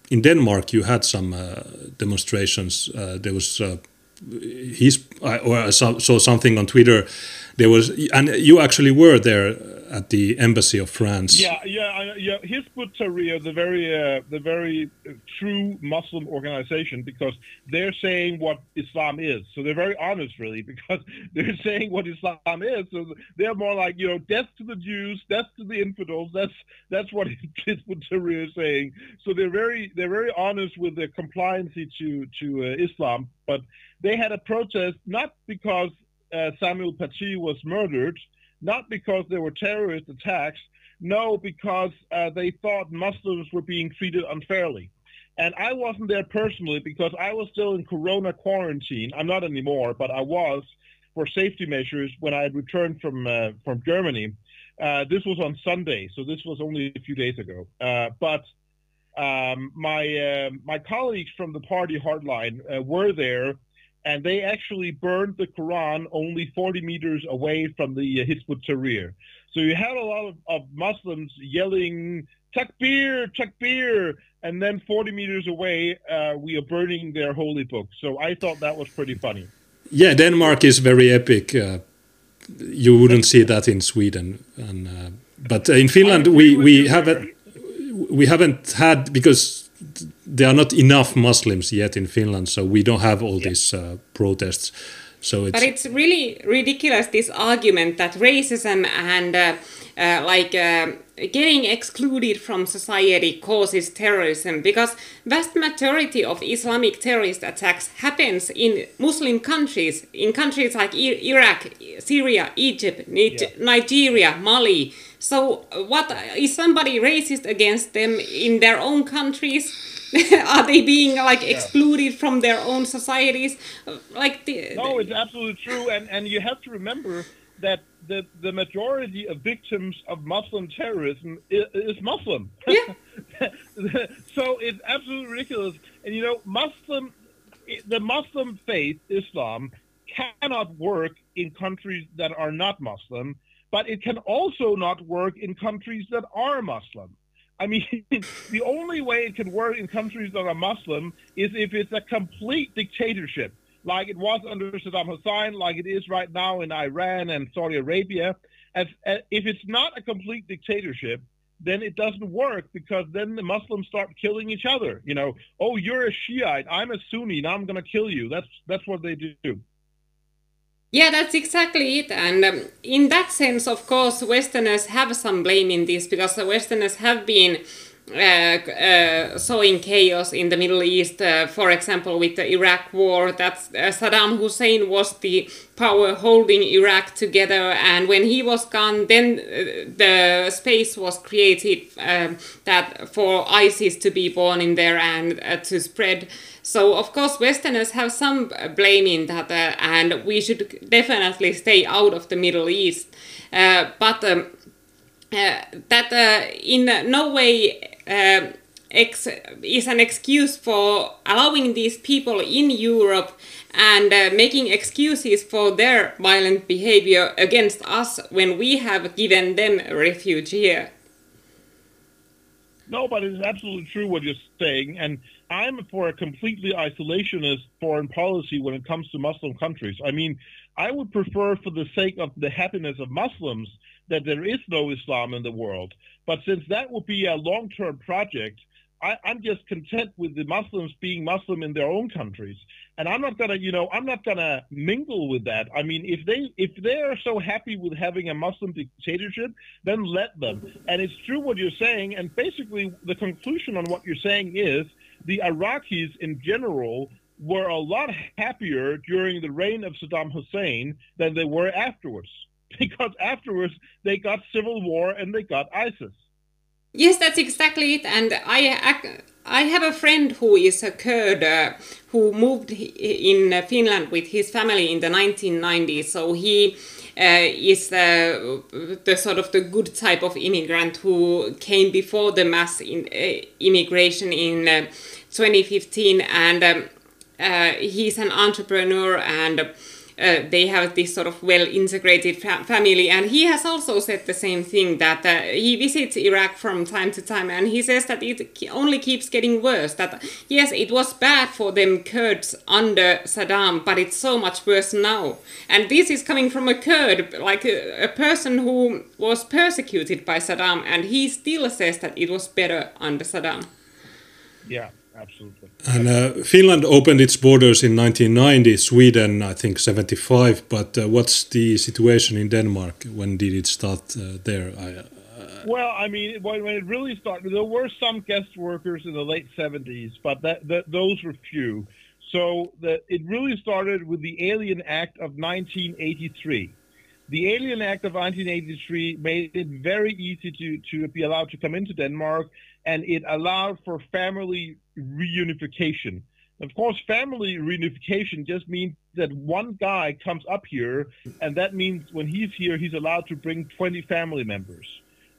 in Denmark you had some uh, demonstrations. Uh, there was his, I or I saw, saw something on Twitter. There was, and you actually were there at the embassy of France. Yeah, yeah, yeah. Hizbut Tahrir, the very, uh, the very true Muslim organization, because they're saying what Islam is. So they're very honest, really, [laughs] because they're saying what Islam is. So they're more like, you know, death to the Jews, death to the infidels. That's that's what [laughs] Hizbut Tahrir is saying. So they're very, they're very honest with their compliance to to uh, Islam. But they had a protest not because uh, Samuel Paty was murdered, not because there were terrorist attacks, no, because uh, they thought Muslims were being treated unfairly. And I wasn't there personally because I was still in Corona quarantine. I'm not anymore, but I was for safety measures when I had returned from uh, from Germany. Uh, this was on Sunday, so this was only a few days ago. Uh, but um, my uh, my colleagues from the party Hardline uh, were there, and they actually burned the Quran only 40 meters away from the uh, Hizbut Tahrir. So you had a lot of, of Muslims yelling "Takbir, Takbir," and then 40 meters away, uh, we are burning their holy book. So I thought that was pretty funny. Yeah, Denmark is very epic. Uh, you wouldn't see that in Sweden, and uh, but in Finland we we haven't we haven't had because there are not enough Muslims yet in Finland, so we don't have all these uh, protests. So it's, But it's really ridiculous this argument that racism and uh, uh, like uh, getting excluded from society causes terrorism because vast majority of Islamic terrorist attacks happens in Muslim countries, in countries like I- Iraq, Syria, Egypt, Nige- Nigeria, Mali. So what is somebody racist against them in their own countries? [laughs] Are they being like excluded from their own societies? Like the, No, it's absolutely true, and and you have to remember that the the majority of victims of Muslim terrorism is, is Muslim. Yeah. [laughs] so it's absolutely ridiculous. And you know, Muslim, the Muslim faith, Islam, cannot work in countries that are not Muslim, but it can also not work in countries that are Muslim. I mean, [laughs] the only way it can work in countries that are Muslim is if it's a complete dictatorship, like it was under Saddam Hussein, like it is right now in Iran and Saudi Arabia. As, as, if it's not a complete dictatorship, then it doesn't work because then the Muslims start killing each other. You know, oh, you're a Shiite, I'm a Sunni, now I'm going to kill you. That's that's what they do. Yeah, that's exactly it. And um, in that sense, of course, Westerners have some blame in this because the Westerners have been uh, uh, sowing chaos in the Middle East. Uh, for example, with the Iraq War, that uh, Saddam Hussein was the power holding Iraq together, and when he was gone, then uh, the space was created um, that for ISIS to be born in there and uh, to spread. So of course Westerners have some blame in that, uh, and we should definitely stay out of the Middle East. Uh, but um, uh, that uh, in no way uh, is an excuse for allowing these people in Europe and uh, making excuses for their violent behavior against us when we have given them refuge here. No, but it's absolutely true what you're saying, and I'm for a completely isolationist foreign policy when it comes to Muslim countries. I mean, I would prefer, for the sake of the happiness of Muslims, that there is no Islam in the world. But since that would be a long-term project, I, am just content with the Muslims being Muslim in their own countries, and I'm not gonna, you know, I'm not gonna mingle with that. I mean, if they if they are so happy with having a Muslim dictatorship, then let them. And it's true what you're saying, and basically the conclusion on what you're saying is the Iraqis in general were a lot happier during the reign of Saddam Hussein than they were afterwards, [laughs] because afterwards they got civil war and they got ISIS. Yes, that's exactly it. And I, I have a friend who is a Kurd uh, who moved in Finland with his family in the 1990s. So he is uh, the sort of the good type of immigrant who came before the mass in, uh, immigration in uh, 2015, and um, he's an entrepreneur and uh, they have this sort of well integrated fa- family. And he has also said the same thing that uh, he visits Iraq from time to time and he says that it only keeps getting worse. That yes, it was bad for them Kurds under Saddam, but it's so much worse now. And this is coming from a Kurd, like a, a person who was persecuted by Saddam, and he still says that it was better under Saddam. Yeah absolutely. And uh, Finland opened its borders in 1990, Sweden, I think, 75. But uh, what's the situation in Denmark? When did it start uh, there? I, uh, well, I mean, when it really started, there were some guest workers in the late 70s, but that, that those were few. So the, it really started with the Alien Act of 1983. The Alien Act of 1983 made it very easy to, to be allowed to come into Denmark, and it allowed for family reunification. Of course, family reunification just means that one guy comes up here, and that means when he's here, he's allowed to bring 20 family members,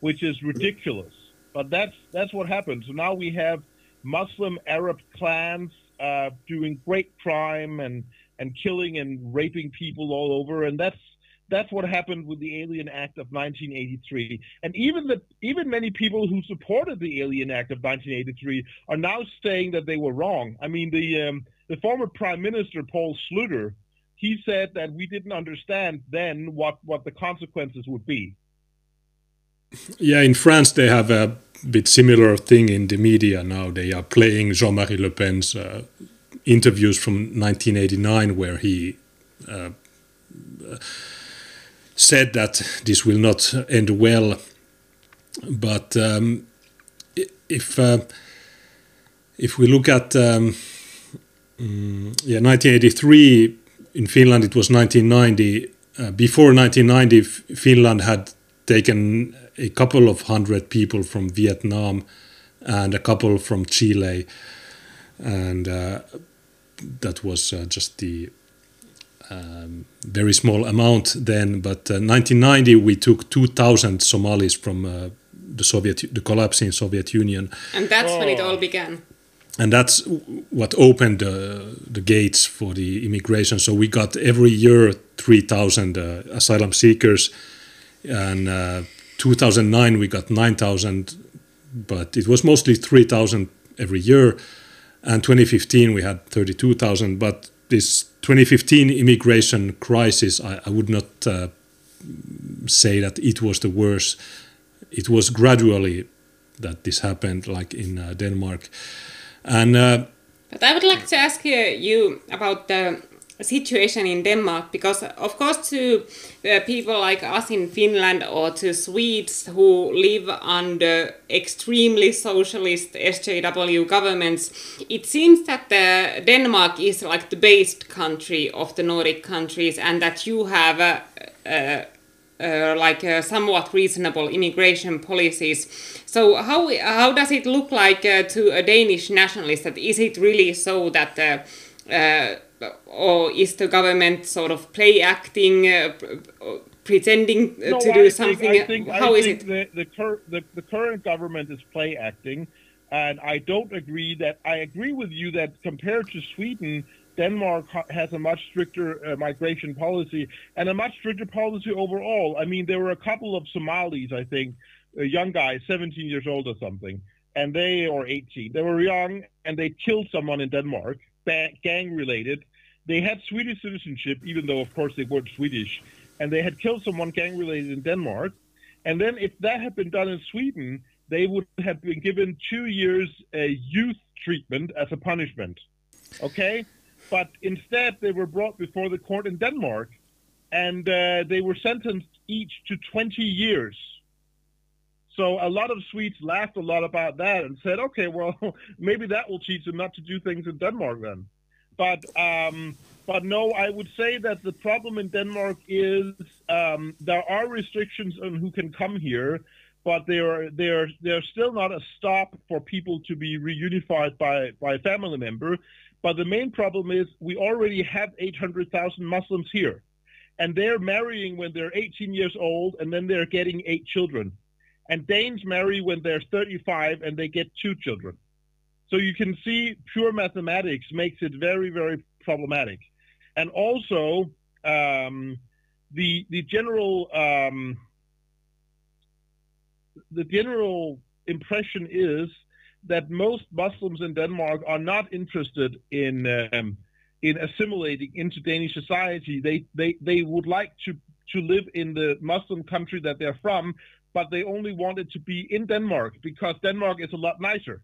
which is ridiculous. But that's that's what happened. So now we have Muslim Arab clans uh, doing great crime and and killing and raping people all over, and that's that's what happened with the Alien Act of 1983. And even the even many people who supported the Alien Act of 1983 are now saying that they were wrong. I mean, the um, the former Prime Minister Poul Schlüter, he said that we didn't understand then what what the consequences would be. Yeah, in France they have a bit similar thing in the media now. They are playing Jean-Marie Le Pen's uh, interviews from 1989, where he. Uh, said that this will not end well. But um, if uh, if we look at um, mm, yeah 1983 in Finland, it was 1990. Uh, before 1990, Finland had taken a couple of hundred people from Vietnam and a couple from Chile, and uh, that was uh, just the um, very small amount then, but uh, 1990 we took 2,000 Somalis from uh, the Soviet, the collapsing Soviet Union, and that's oh. when it all began. And that's what opened uh, the gates for the immigration. So we got every year 3,000 uh, asylum seekers, and uh, 2009 we got 9,000 but it was mostly 3,000 every year. And 2015 we had 32,000. But this 2015 immigration crisis, I, I would not uh, say that it was the worst. It was gradually that this happened, like in uh, Denmark. And uh, but I would like to ask you about the situation in Denmark because of course to uh, people like us in Finland or to Swedes who live under extremely socialist SJW governments it seems that uh, Denmark is like the based country of the Nordic countries and that you have uh, uh, like uh, somewhat reasonable immigration policies. So how how does it look like uh, to a Danish nationalist? That is it really so that, uh, uh, or is the government sort of play acting? pretending no, to do something. Think, I think, How I is it? The, the, cur- the, the current government is play acting, and I don't agree that. I agree with you that compared to Sweden, Denmark has a much stricter uh, migration policy and a much stricter policy overall. I mean, there were a couple of Somalis, I think, uh, young guys, 17 years old or something, and they, or 18, they were young and they killed someone in Denmark, gang related. They had Swedish citizenship, even though, of course, they weren't Swedish, and they had killed someone gang related in Denmark. And then if that had been done in Sweden, they would have been given two years uh, youth treatment as a punishment. Okay? but instead they were brought before the court in Denmark, and uh, they were sentenced each to 20 years. So a lot of Swedes laughed a lot about that and said, okay, well, [laughs] maybe that will teach them not to do things in Denmark then. But um, but no, I would say that the problem in Denmark is um, there are restrictions on who can come here, but they are they're they're still not a stop for people to be reunified by by a family member but the main problem is we already have 800,000 Muslims here. And they're marrying when they're 18 years old, and then they're getting eight children. And Danes marry when they're 35 and they get two children. So you can see pure mathematics makes it very, very problematic. And also, um, the the general um, the general impression is that most Muslims in Denmark are not interested in um, in assimilating into Danish society. They they they would like to to live in the Muslim country that they're from, but they only wanted to be in Denmark because Denmark is a lot nicer.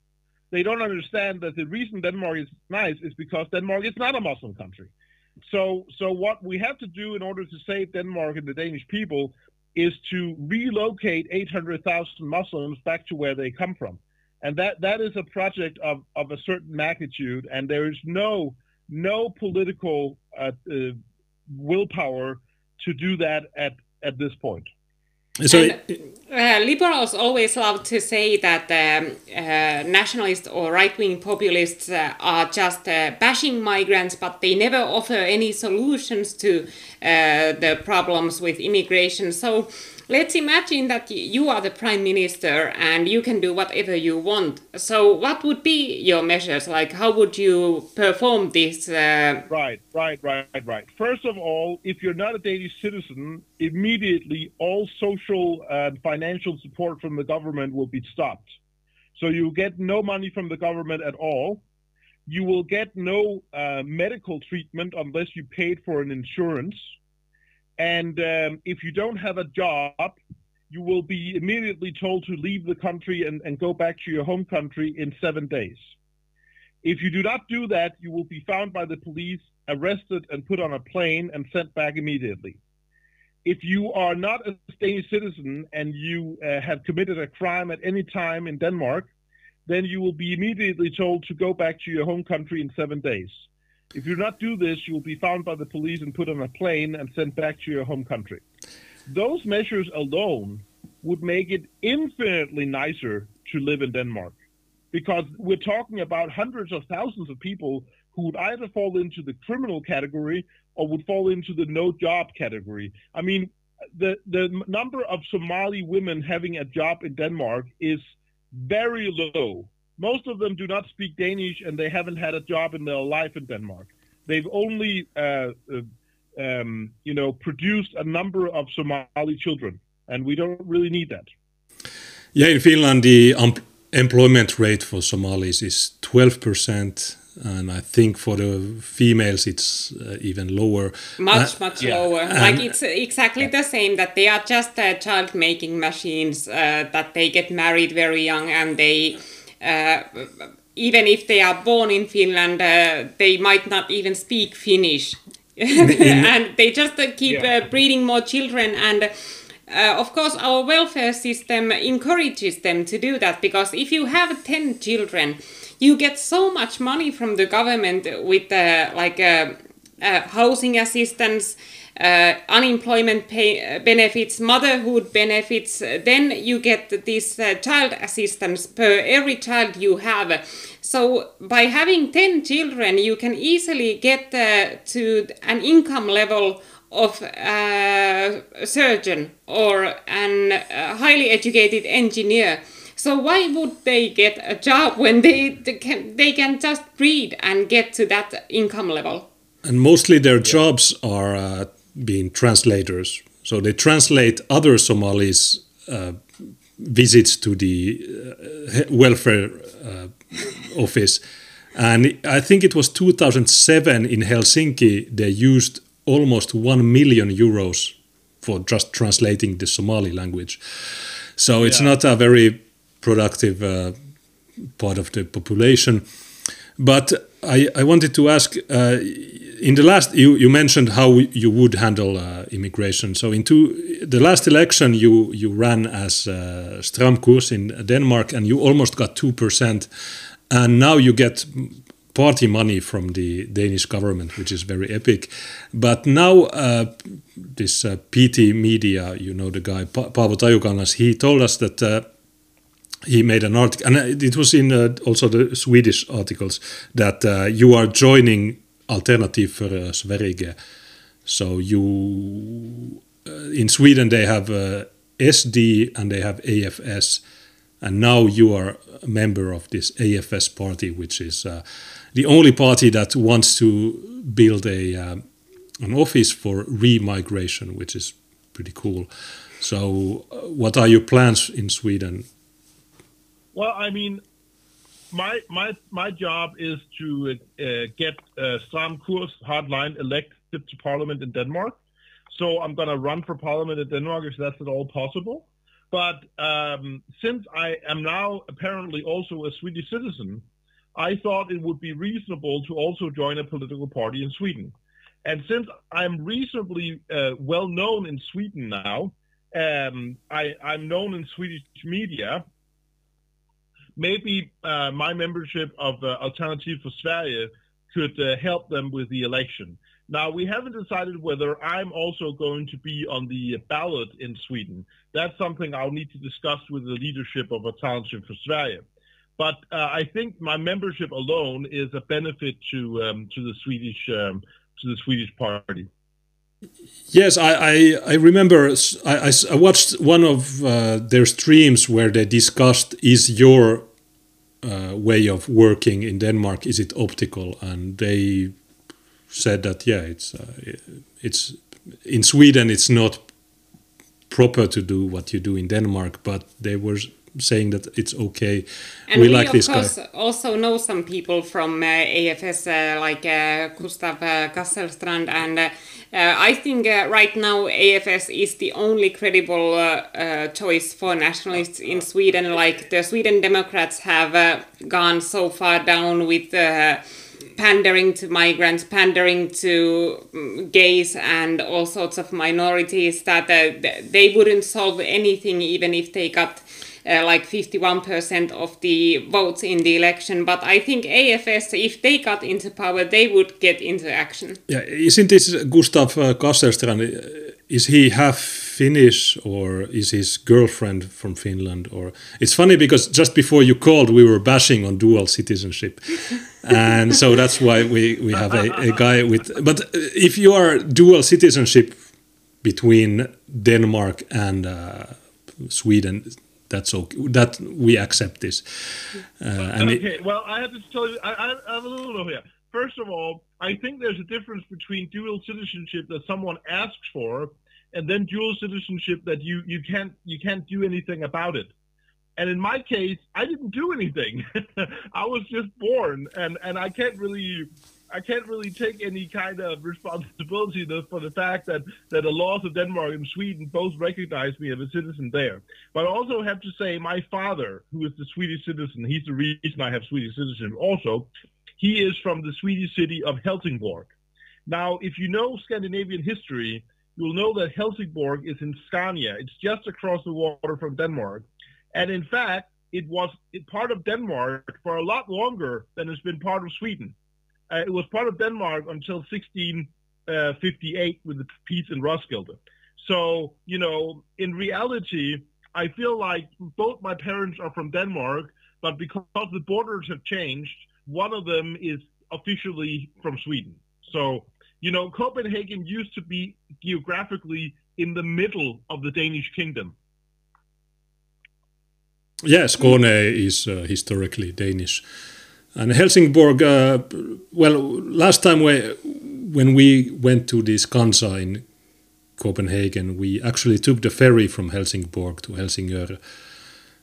They don't understand that the reason Denmark is nice is because Denmark is not a Muslim country. So so what we have to do in order to save Denmark and the Danish people is to relocate 800,000 Muslims back to where they come from and that that is a project of of a certain magnitude, and there is no no political uh, uh, willpower to do that at at this point. So, and, uh, liberals always love to say that um, uh, nationalists or right-wing populists uh, are just uh, bashing migrants, but they never offer any solutions to uh, the problems with immigration. So let's imagine that you are the prime minister and you can do whatever you want. So, what would be your measures? Like, how would you perform this? Uh... Right, right, right, right. First of all, if you're not a Danish citizen, immediately all social and financial support from the government will be stopped. So, you get no money from the government at all. You will get no uh, medical treatment unless you paid for an insurance and um, if you don't have a job, you will be immediately told to leave the country and, and go back to your home country in seven days. If you do not do that, you will be found by the police, arrested, and put on a plane and sent back immediately. If you are not a Danish citizen and you uh, have committed a crime at any time in Denmark, then you will be immediately told to go back to your home country in seven days. If you do not do this, you will be found by the police and put on a plane and sent back to your home country. Those measures alone would make it infinitely nicer to live in Denmark because we're talking about hundreds of thousands of people who would either fall into the criminal category or would fall into the no job category. I mean, the the number of Somali women having a job in Denmark is very low most of them do not speak Danish and they haven't had a job in their life in Denmark. They've only, uh, uh, um, you know, produced a number of Somali children, and we don't really need that. Yeah, in Finland, the um, employment rate for Somalis is 12%, and I think for the females it's uh, even lower. much Uh, much Yeah. lower And- like it's exactly the same that they are just uh, child making machines uh, that they get married very young and they even if they are born in finland uh, they might not even speak finnish [laughs] and they just uh, keep Yeah. uh, breeding more children and uh, of course our welfare system encourages them to do that because if you have 10 children you get so much money from the government with uh, like uh, uh, housing assistance uh, unemployment pay, uh, benefits motherhood benefits uh, then you get this uh, child assistance per every child you have so by having 10 children you can easily get uh, to an income level of uh, a surgeon or an highly educated engineer. So why would they get a job when they, they can they can just breed and get to that income level? And mostly their jobs are uh, being translators. So they translate other Somalis' uh, visits to the uh, welfare uh, office. And I think it was 2007 in Helsinki, they used almost 1 million euros for just translating the Somali language. So it's Yeah. not a very productive uh, part of the population. But I, I wanted to ask uh, in the last, you, you mentioned how you would handle uh, immigration. So, in two, the last election, you, you ran as uh, Stram Kurs in Denmark and you almost got 2%. And now you get party money from the Danish government, which is very epic. But now, uh, this uh, PT Media, you know the guy, pa- Paavo Tajukangas, he told us that uh, he made an article, and uh, it was in uh, also the Swedish articles that uh, you are joining Alternative for uh, Sverige. So you uh, in Sweden they have SD and they have AFS, and now you are a member of this AFS party, which is the only party that wants to build a an office for remigration, which is pretty cool. So, uh, what are your plans in Sweden Well, I mean, my my my job is to uh, get uh, Stram Kurs hardline elected to parliament in Denmark. So I'm going to run for parliament in Denmark if that's at all possible. But um, since I am now apparently also a Swedish citizen, I thought it would be reasonable to also join a political party in Sweden. And since I'm reasonably uh, well known in Sweden now, um, I, I'm known in Swedish media maybe uh, my membership of uh, Alternative for Sverige could uh, help them with the election. Now, we haven't decided whether I'm also going to be on the ballot in Sweden. That's something I'll need to discuss with the leadership of Alternative for Sverige. But uh, I think my membership alone is a benefit to um, to the Swedish um, to the Swedish party. Yes, I, I, I remember I, I watched one of uh, their streams where they discussed is your uh, way of working in Denmark is it optical? And they said that yeah it's uh, it's in Sweden it's not proper to do what you do in Denmark but they were saying that it's okay And we we, like this guy also know some people from uh, AFS, uh, like uh, Gustav uh, Kasselstrand, and uh, uh, I think uh, right now AFS is the only credible choice for nationalists in Sweden. Like the Sweden Democrats have gone so far down with. Pandering to migrants, pandering to mm, gays and all sorts of minorities that uh, they wouldn't solve anything even if they got uh, like 51% of the votes in the election. But I think AFS, if they got into power, they would get into action. Yeah, isn't this Gustav uh, Kasselstrand? uh, Is he half Finnish or is his girlfriend from Finland? Or it's funny because just before you called, we were bashing on dual citizenship, [laughs] and so that's why we we have a, a guy with. But if you are dual citizenship between Denmark and uh, Sweden, that's okay. That we accept this. Uh, and it- okay, well, I have to tell you, I, I I have a little here. First of all, I think there's a difference between dual citizenship that someone asks for, and then dual citizenship that you you can't you can't do anything about it. And in my case, I didn't do anything. [laughs] I was just born, and and I can't really. I can't really take any kind of responsibility for the fact that, that the laws of Denmark and Sweden both recognize me as a citizen there. But I also have to say my father, who is the Swedish citizen, he's the reason I have Swedish citizenship also, he is from the Swedish city of Helsingborg. Now, if you know Scandinavian history, you'll know that Helsingborg is in Scania. It's just across the water from Denmark. And in fact, it was part of Denmark for a lot longer than it's been part of Sweden. Uh, it was part of Denmark until 1658 with the peace in Roskilde. So, you know, in reality, I feel like both my parents are from Denmark, but because the borders have changed, one of them is officially from Sweden. So, you know, Copenhagen used to be geographically in the middle of the Danish kingdom. Yes, Skåne is uh, historically Danish. And Helsingborg, uh, well, last time we, when we went to this Scandza in Copenhagen, we actually took the ferry from Helsingborg to Helsingør.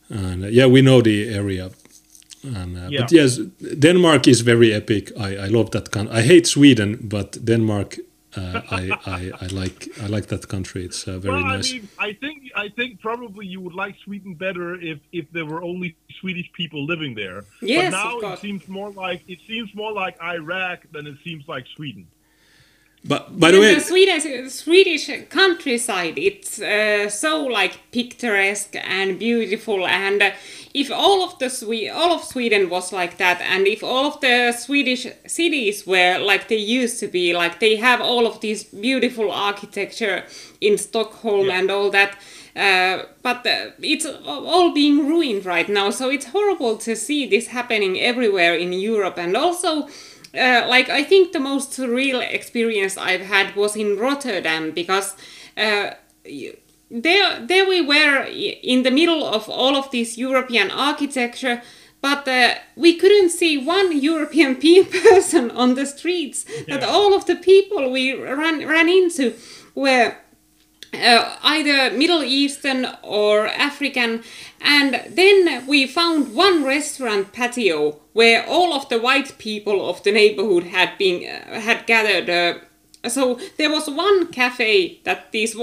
And uh, yeah, we know the area and, uh, yeah. But yes, Denmark is very epic. I, I love that country. I hate Sweden, but Denmark, uh, I, I, I like I like that country. It's uh, very well, nice. I, mean, I think I think probably you would like Sweden better if, if there were only Swedish people living there. Yes, but now it seems more like it seems more like Iraq than it seems like Sweden. But by the way, the Swedish, Swedish countryside, it's uh, so like picturesque and beautiful. And uh, if all of the Swe- all of Sweden was like that, and if all of the Swedish cities were like they used to be, like they have all of this beautiful architecture in Stockholm yeah. and all that. Uh, but uh, it's all being ruined right now, so it's horrible to see this happening everywhere in Europe, and also uh, like I think the most surreal experience I've had was in Rotterdam because uh, there there we were in the middle of all of this European architecture, but uh, we couldn't see one European [laughs] person on the streets. Yeah. That all of the people we ran ran into were uh, either Middle Eastern or African. And then we found one restaurant patio where all of the white people of the neighborhood had been uh, had gathered. Uh, so there was one cafe that these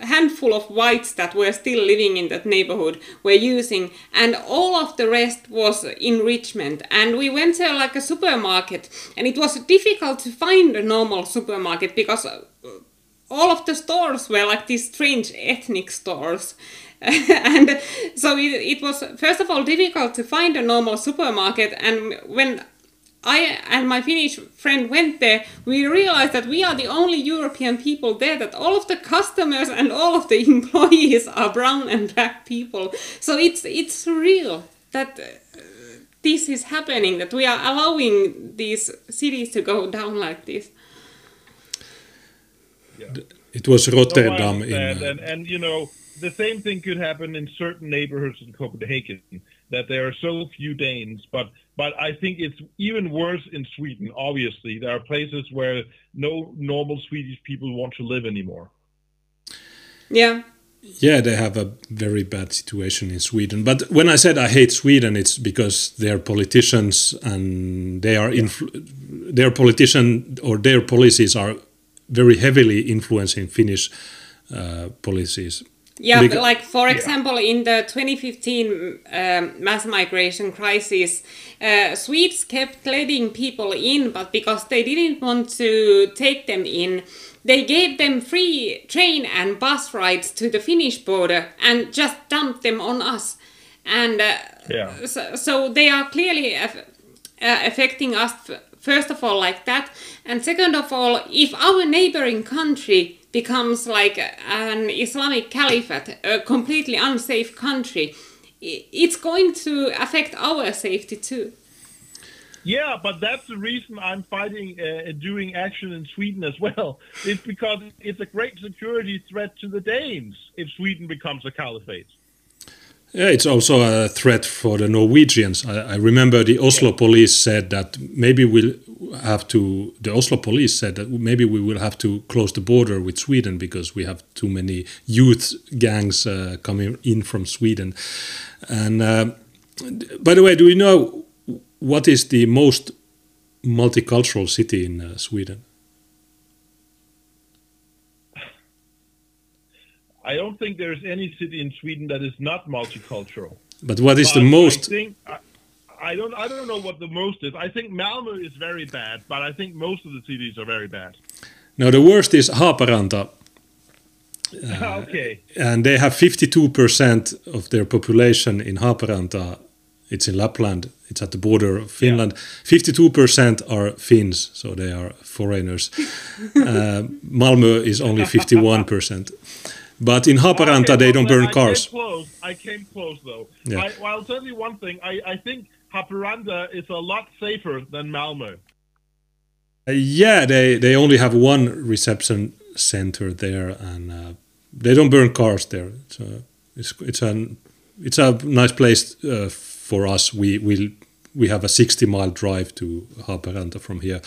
handful of whites that were still living in that neighborhood were using and all of the rest was enrichment and we went to like a supermarket and it was difficult to find a normal supermarket because uh, all of the stores were like these strange ethnic stores. [laughs] and so it, it was first of all difficult to find a normal supermarket and when I and my Finnish friend went there, we realized that we are the only European people there, that all of the customers and all of the [laughs] employees are brown and black people. So it's it's real that uh, this is happening, that we are allowing these cities to go down like this. It was Rotterdam. No, in, uh, and, and, you know, the same thing could happen in certain neighborhoods in Copenhagen, that there are so few Danes. But but I think it's even worse in Sweden. Obviously, there are places where no normal Swedish people want to live anymore. Yeah. Yeah, they have a very bad situation in Sweden. But when I said I hate Sweden, it's because their politicians and they are influ- their politician or their policies are very heavily influencing Finnish uh, policies. Yeah, like for example, yeah. in the 2015 um, mass migration crisis, uh, Swedes kept letting people in, but because they didn't want to take them in, they gave them free train and bus rides to the Finnish border and just dumped them on us. And uh, yeah. so, so, they are clearly uh, affecting us first of all like that and second of all if our neighboring country becomes like an islamic caliphate a completely unsafe country it's going to affect our safety too yeah, but that's the reason I'm fighting uh, doing action in Sweden as well. It's because it's a great security threat to the Danes if Sweden becomes a caliphate. Yeah, it's also a threat for the Norwegians. I, I remember the Oslo police said that maybe we'll have to. The Oslo police said that maybe we will have to close the border with Sweden because we have too many youth gangs uh, coming in from Sweden. And uh, by the way, do you know what is the most multicultural city in uh, Sweden? I don't think there's any city in Sweden that is not multicultural. But what is But the most? I think I, I don't. I don't know what the most is. I think Malmo is very bad, but I think most of the cities are very bad. No, the worst is Haaparanta, okay. and they have 52% of their population in Haaparanta. It's in Lapland. It's at the border of Finland. 52% are Finns, so they are foreigners. [laughs] uh, Malmö is only 51%. But in Haaparanta, Okay, they don't then burn I cars. Came close. I came close though. Yeah. I, well, I'll tell you one thing. I, I think Haparanda is a lot safer than Malmo. Uh, yeah, they, they only have one reception center there, and uh, they don't burn cars there. It's a, it's, it's an it's a nice place uh, for us. We we we have a 60 mile drive to Haaparanta from here.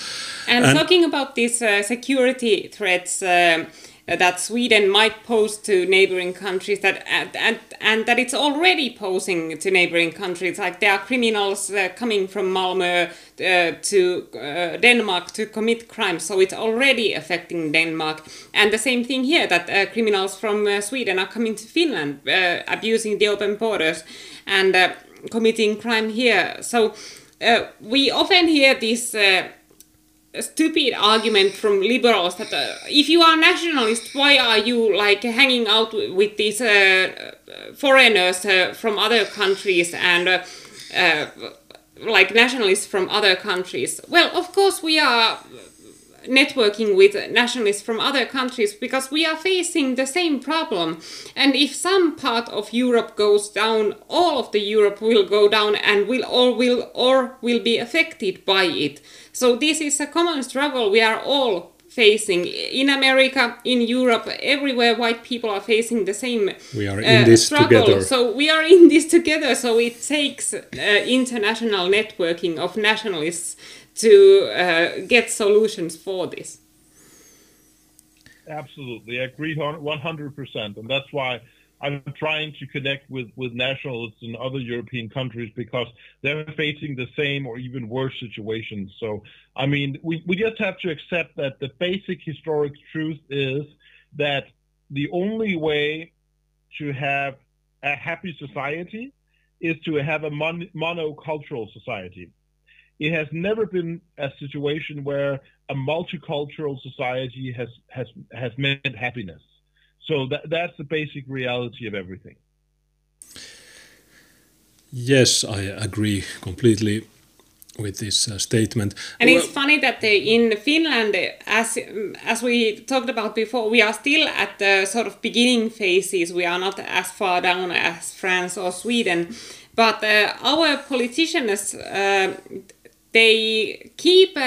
And, And- talking about these uh, security threats um, that Sweden might pose to neighboring countries, that and, and and that it's already posing to neighboring countries, like there are criminals uh, coming from Malmö uh, to uh, Denmark to commit crimes, so it's already affecting Denmark. And the same thing here, that uh, criminals from uh, Sweden are coming to Finland, uh, abusing the open borders and uh, committing crime here. So uh, we often hear this. Stupid argument from liberals that uh, if you are nationalist, why are you like hanging out with these uh, uh, foreigners uh, from other countries and uh, uh, like nationalists from other countries? Well, of course we are networking with nationalists from other countries because we are facing the same problem and if some part of Europe goes down all of the Europe will go down and will or will or will be affected by it so this is a common struggle we are all facing in America in Europe everywhere white people are facing the same We are in this struggle. together. So we are in this together. So it takes uh, international networking of nationalists to uh, get solutions for this. Absolutely, I agree one hundred percent, and that's why I'm trying to connect with with nationalists in other European countries because they're facing the same or even worse situations. So, I mean, we we just have to accept that the basic historic truth is that the only way to have a happy society is to have a mon- monocultural society. It has never been a situation where a multicultural society has has has meant happiness. So that that's the basic reality of everything. Yes, I agree completely with this uh, statement. And it's funny that they, in Finland, as as we talked about before, we are still at the sort of beginning phases. We are not as far down as France or Sweden, but uh, our politicians uh, they keep.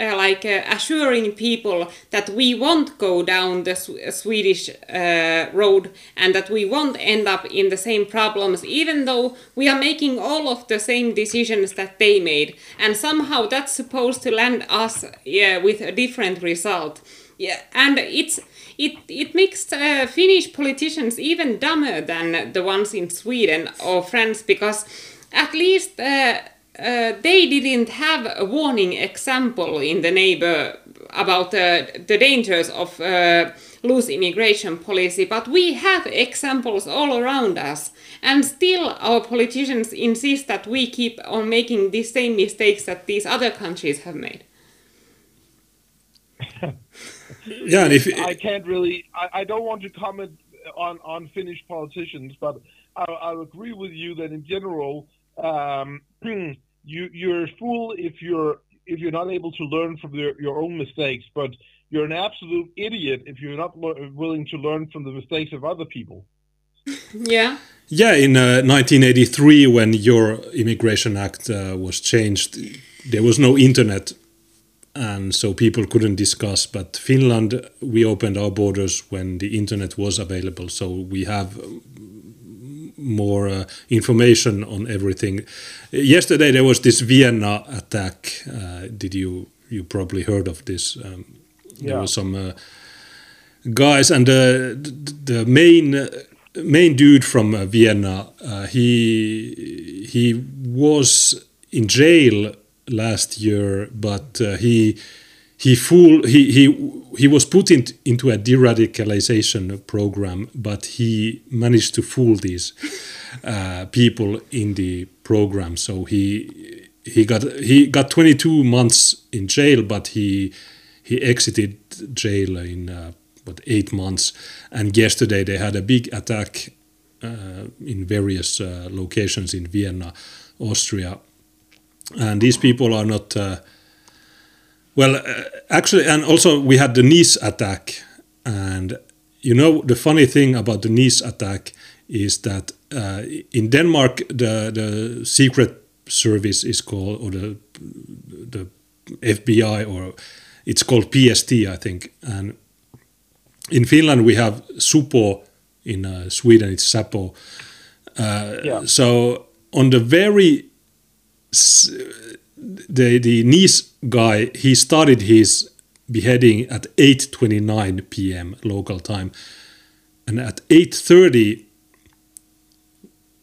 Uh, like uh, assuring people that we won't go down the Sw- Swedish uh, road and that we won't end up in the same problems, even though we are making all of the same decisions that they made. And somehow that's supposed to land us yeah, with a different result. Yeah, and it's it it makes uh, Finnish politicians even dumber than the ones in Sweden or France because at least. Uh, uh, they didn't have a warning example in the neighbor about uh, the dangers of uh, loose immigration policy, but we have examples all around us. And still, our politicians insist that we keep on making the same mistakes that these other countries have made. [laughs] Yeah, and if I can't really. I, I don't want to comment on on Finnish politicians, but I, I agree with you that in general, um, you you're a fool if you're if you're not able to learn from your, your own mistakes, but you're an absolute idiot if you're not le- willing to learn from the mistakes of other people. Yeah. Yeah, in uh, 1983, when your Immigration Act uh, was changed, there was no internet, and so people couldn't discuss. But Finland, we opened our borders when the internet was available, so we have more uh, information on everything. Yesterday there was this Vienna attack. Uh, did you you probably heard of this? Um, There Yeah. was some uh, guys, and the the main uh, main dude from uh, Vienna. Uh, he he was in jail last year, but uh, he he fool he he he was put in, into a de-radicalization program, but he managed to fool these uh, people in the program. So he he got he got 22 months in jail, but he he exited jail in uh, what eight months. And yesterday they had a big attack uh, in various uh, locations in Vienna, Austria, and these people are not. Well, uh, actually, and also we had the Nice attack, and you know the funny thing about the Nice attack is that uh, in Denmark the the secret service is called or the the FBI or it's called PST I think, and in Finland we have Supo, in uh, Sweden it's Sapo. Uh, Yeah. So on the very the the Nice guy he started his beheading at 8:29 p.m. local time, and at 8:30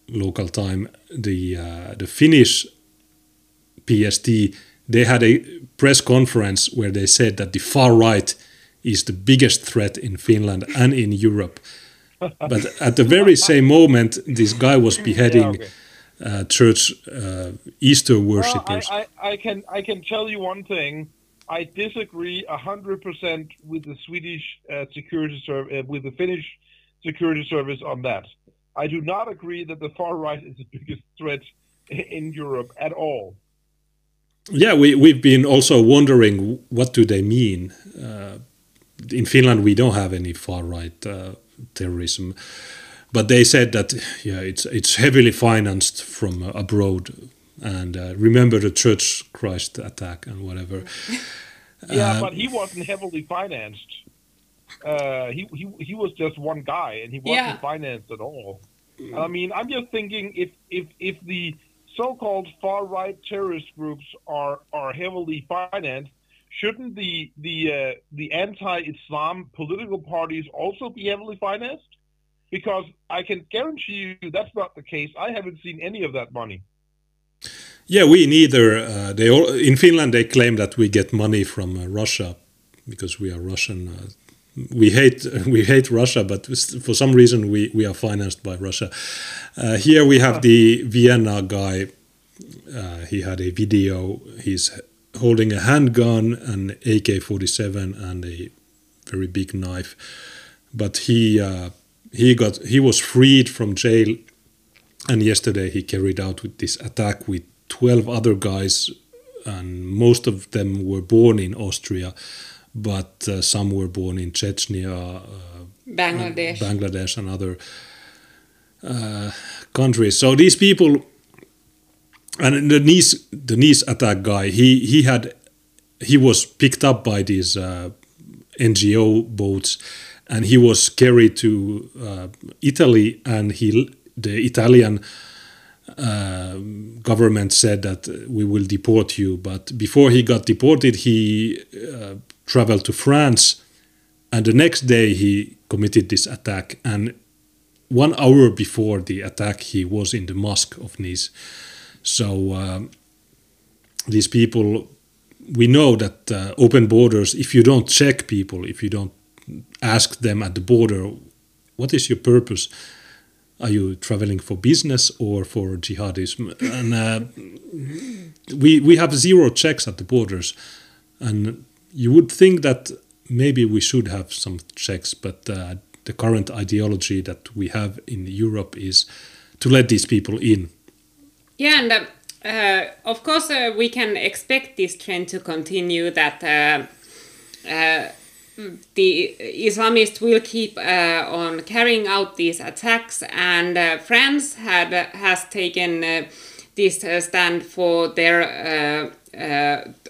local time the uh, the Finnish PST they had a press conference where they said that the far right is the biggest threat in Finland and in Europe. [laughs] but at the very same moment, this guy was beheading okay. Uh, church uh, Easter Well, worshippers. I, I, I can I can tell you one thing. I disagree hundred percent with the Swedish uh, security service, uh, with the Finnish security service on that. I do not agree that the far right is the biggest threat in Europe at all. Yeah, we we've been also wondering what do they mean. Uh, in Finland, we don't have any far right uh, terrorism, but they said that yeah, it's it's heavily financed from uh, abroad. And uh, remember the Church Christ attack and whatever. [laughs] Yeah, Uh, but he wasn't heavily financed. Uh, he, he he was just one guy, and he wasn't Yeah. financed at all. And I mean, I'm just thinking if if if the so-called far-right terrorist groups are are heavily financed, shouldn't the the uh, the anti-Islam political parties also be heavily financed? Because I can guarantee you that's not the case. I haven't seen any of that money. Yeah, we neither. Uh, they all, in Finland they claim that we get money from uh, Russia because we are Russian. Uh, we hate [laughs] we hate Russia, but for some reason we, we are financed by Russia. Uh, here we have the Vienna guy. Uh, he had a video. He's holding a handgun, an AK-47, and a very big knife. But he uh, he got he was freed from jail and yesterday he carried out with this attack with 12 other guys and most of them were born in austria but uh, some were born in chechnya uh, Bangladesh. bangladesh and other uh, countries so these people and the nice the nice attack guy he he had he was picked up by these uh, ngo boats and he was carried to uh, italy and he the italian uh, government said that we will deport you. But before he got deported he uh, traveled to france and the next day he committed this attack. And one hour before the attack he was in the mosque of nice. So um, these people we know that uh, open borders if you don't check people if you don't ask them at the border what is your purpose? Are you traveling for business or for jihadism? And uh, we we have zero checks at the borders. And you would think that maybe we should have some checks but uh, the current ideology that we have in Europe is to let these people in. Yeah, and uh, uh, of course uh, we can expect this trend to continue. That uh, uh, the Islamists will keep uh, on carrying out these attacks, and uh, France had has taken uh, this uh, stand for their uh,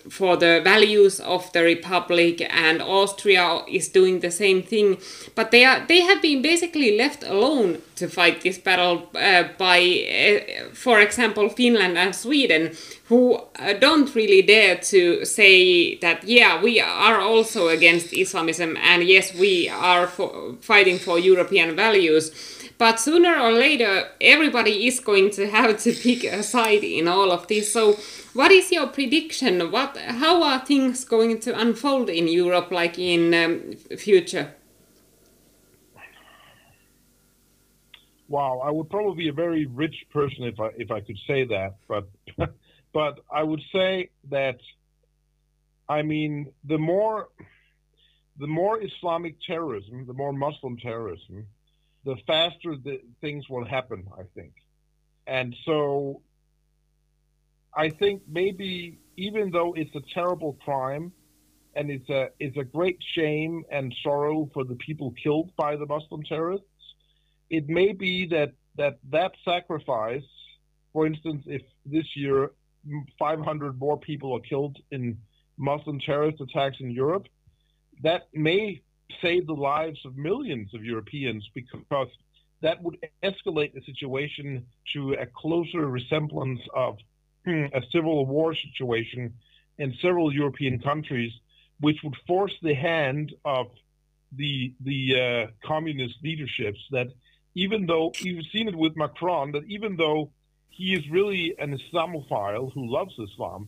for the values of the republic, and Austria is doing the same thing. But they are they have been basically left alone to fight this battle uh, by, uh, for example, Finland and Sweden, who uh, don't really dare to say that yeah we are also against Islamism and yes we are for, fighting for European values. But sooner or later, everybody is going to have to pick a side in all of this. So what is your prediction? What, how are things going to unfold in Europe, like in um, future? Wow, I would probably be a very rich person if I if I could say that, but [laughs] but I would say that I mean the more the more Islamic terrorism, the more Muslim terrorism, the faster the things will happen, I think. And so I think maybe even though it's a terrible crime and it's a it's a great shame and sorrow for the people killed by the Muslim terrorists, it may be that that that sacrifice, for instance, if this year 500 more people are killed in Muslim terrorist attacks in Europe, that may save the lives of millions of Europeans because that would escalate the situation to a closer resemblance of a civil war situation in several European countries, which would force the hand of the the uh, communist leaderships that even though you've seen it with Macron, that even though he is really an Islamophile who loves Islam,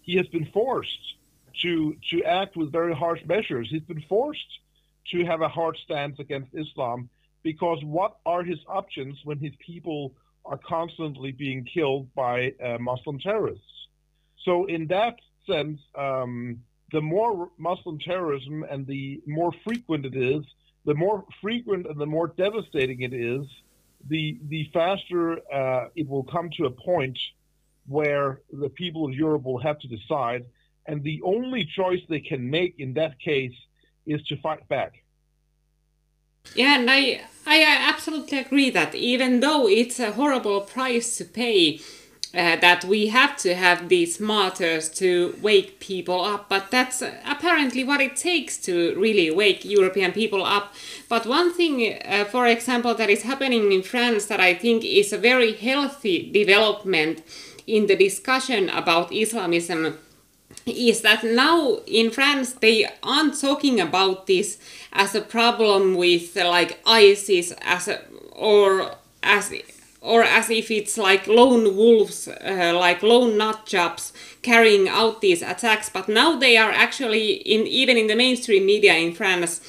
he has been forced to to act with very harsh measures. He's been forced to have a hard stance against Islam because what are his options when his people are constantly being killed by uh, Muslim terrorists. So in that sense, um, the more Muslim terrorism and the more frequent it is, the more frequent and the more devastating it is, the the faster uh, it will come to a point where the people of Europe will have to decide, and the only choice they can make in that case is to fight back. Yeah, and I, I absolutely agree that even though it's a horrible price to pay, uh, that we have to have these martyrs to wake people up, but that's apparently what it takes to really wake European people up. But one thing, uh, for example, that is happening in France that I think is a very healthy development in the discussion about Islamism is that now in France they aren't talking about this as a problem with like ISIS as a or as or as if it's like lone wolves, uh, like lone nut jobs carrying out these attacks. But now they are actually in even in the mainstream media in France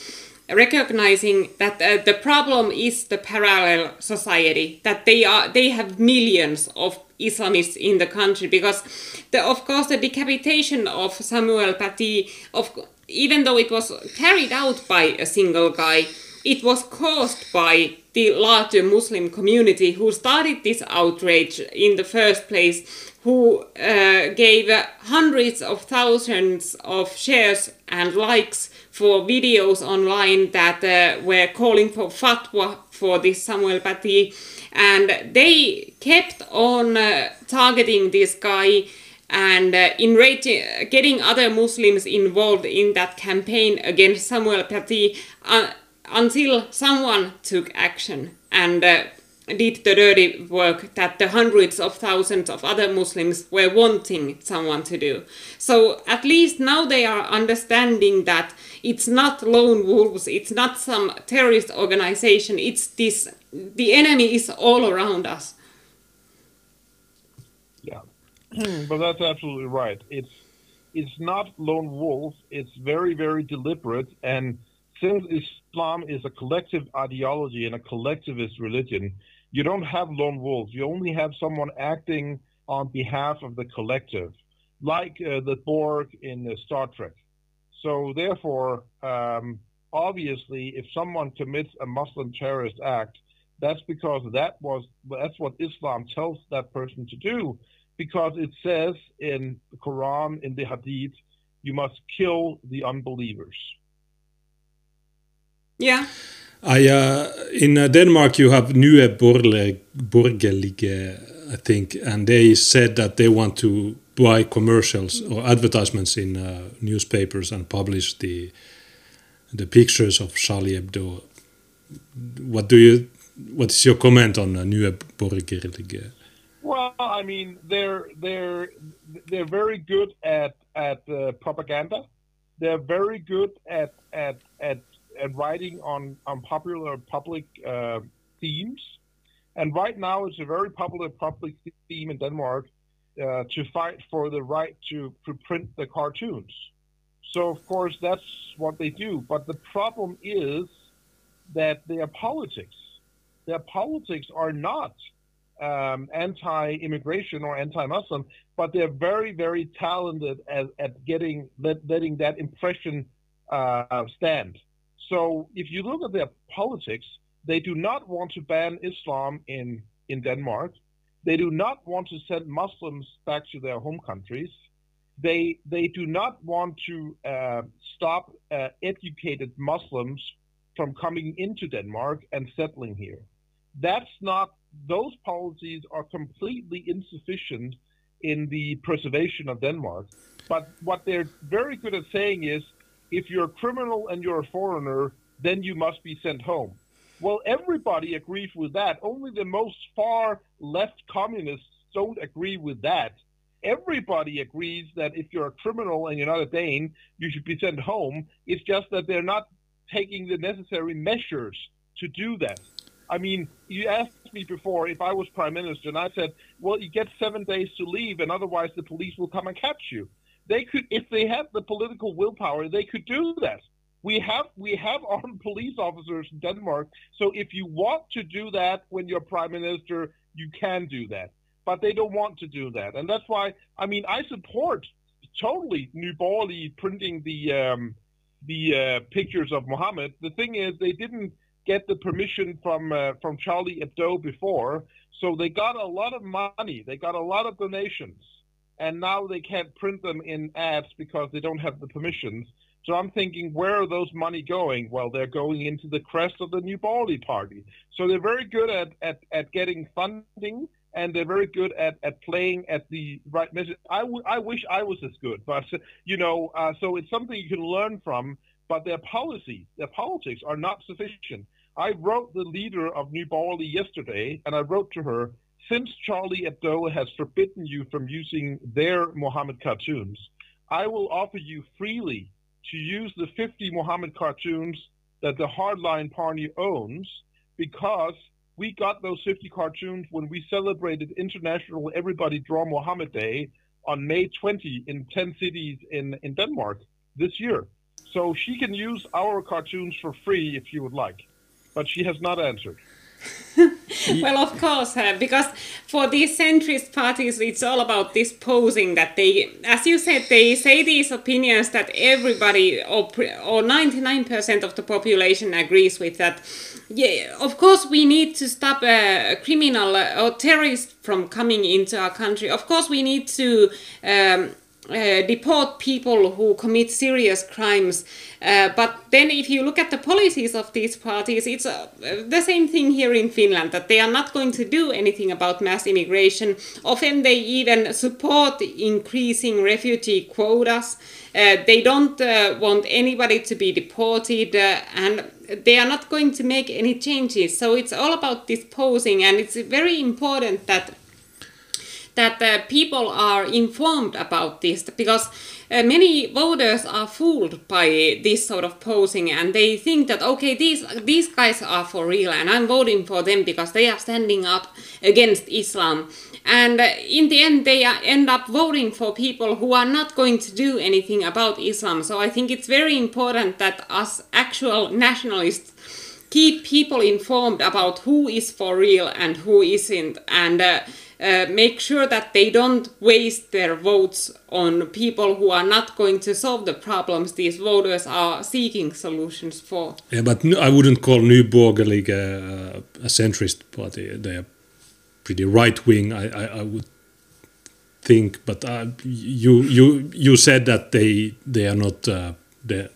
recognizing that uh, the problem is the parallel society that they are they have millions of Islamists in the country because the, of course the decapitation of Samuel Paty of even though it was carried out by a single guy it was caused by the larger Muslim community who started this outrage in the first place, who uh, gave hundreds of thousands of shares and likes for videos online that uh, were calling for fatwa for this Samuel Paty. And they kept on uh, targeting this guy and uh, enraging, getting other Muslims involved in that campaign against Samuel Paty. Uh, until someone took action and uh, did the dirty work that the hundreds of thousands of other Muslims were wanting someone to do. So at least now they are understanding that it's not lone wolves, it's not some terrorist organization, it's this, the enemy is all around us. Yeah, but that's absolutely right. It's, it's not lone wolves, it's very, very deliberate and since Islam is a collective ideology and a collectivist religion, you don't have lone wolves. You only have someone acting on behalf of the collective, like uh, the Borg in uh, Star Trek. So therefore, um, obviously, if someone commits a Muslim terrorist act, that's because that was that's what Islam tells that person to do, because it says in the Quran, in the Hadith, you must kill the unbelievers. Yeah. I uh, in uh, Denmark you have Nye Borgerlige, I think, and they said that they want to buy commercials or advertisements in uh, newspapers and publish the the pictures of Charlie Hebdo. What do you? What is your comment on uh, Nye Borgerlige? Well, I mean, they're they're they're very good at at uh, propaganda. They're very good at at at, at writing on on popular public uh, themes. And right now, it's a very popular public theme in Denmark to fight for the right to, to print the cartoons. So, of course, that's what they do. But the problem is that their politics, their politics are not um, anti-immigration or anti-Muslim, but they're very, very talented at, at getting let, letting that impression uh, stand. So, if you look at their politics, they do not want to ban Islam in, in Denmark. They do not want to send Muslims back to their home countries. They, they do not want to uh, stop uh, educated Muslims from coming into Denmark and settling here. That's not, those policies are completely insufficient in the preservation of Denmark. But what they're very good at saying is, if you're a criminal and you're a foreigner, then you must be sent home. Well, everybody agrees with that. Only the most far left communists don't agree with that. Everybody agrees that if you're a criminal and you're not a Dane, you should be sent home. It's just that they're not taking the necessary measures to do that. I mean, you asked me before if I was prime minister, and I said, well, you get seven days to leave, and otherwise the police will come and catch you. They could, if they had the political willpower, they could do that. We have we have [laughs] armed police officers in Denmark. So if you want to do that when you're prime minister, you can do that. But they don't want to do that, and that's why I mean I support totally New Borgerlige printing the um, the uh, pictures of Mohammed. The thing is, they didn't get the permission from uh, from Charlie Hebdo before, so they got a lot of money. They got a lot of donations, and now they can't print them in ads because they don't have the permissions. So I'm thinking, where are those money going? Well, they're going into the crest of the New Borgerlige Party. So they're very good at, at, at getting funding and they're very good at, at playing at the right message. I, w- I wish I was as good, but, you know, uh, so it's something you can learn from, but their policy, their politics are not sufficient. I wrote the leader of New Bali yesterday, and I wrote to her, since Charlie Hebdo has forbidden you from using their Mohammed cartoons, I will offer you freely to use the 50 Mohammed cartoons that the Hardline Party owns because we got those 50 cartoons when we celebrated International Everybody Draw Mohammed Day on May 20 in 10 cities in, in Denmark this year. So she can use our cartoons for free if she would like, but she has not answered. [laughs] well, of course, uh, because for these centrist parties, it's all about this posing that they, as you said, they say these opinions that everybody or or ninety nine percent of the population agrees with. That, yeah, of course, we need to stop a criminal or terrorist from coming into our country. Of course, we need to. Um, uh, deport people who commit serious crimes. Uh, but then, if you look at the policies of these parties, it's uh, the same thing here in Finland that they are not going to do anything about mass immigration. Often, they even support increasing refugee quotas. Uh, they don't uh, want anybody to be deported, and they are not going to make any changes. So, it's all about disposing, and it's very important that that uh, people are informed about this because uh, many voters are fooled by this sort of posing and they think that okay these these guys are for real and I'm voting for them because they are standing up against Islam. And uh, in the end they end up voting for people who are not going to do anything about Islam. So I think it's very important that us actual nationalists keep people informed about who is for real and who isn't. And uh, uh, make sure that they don't waste their votes on people who are not going to solve the problems these voters are seeking solutions for. Yeah, but I wouldn't call New Borgerlige uh, a centrist party. They are pretty right wing, I, I, I, would think. But uh, you you you said that they they are not uh, the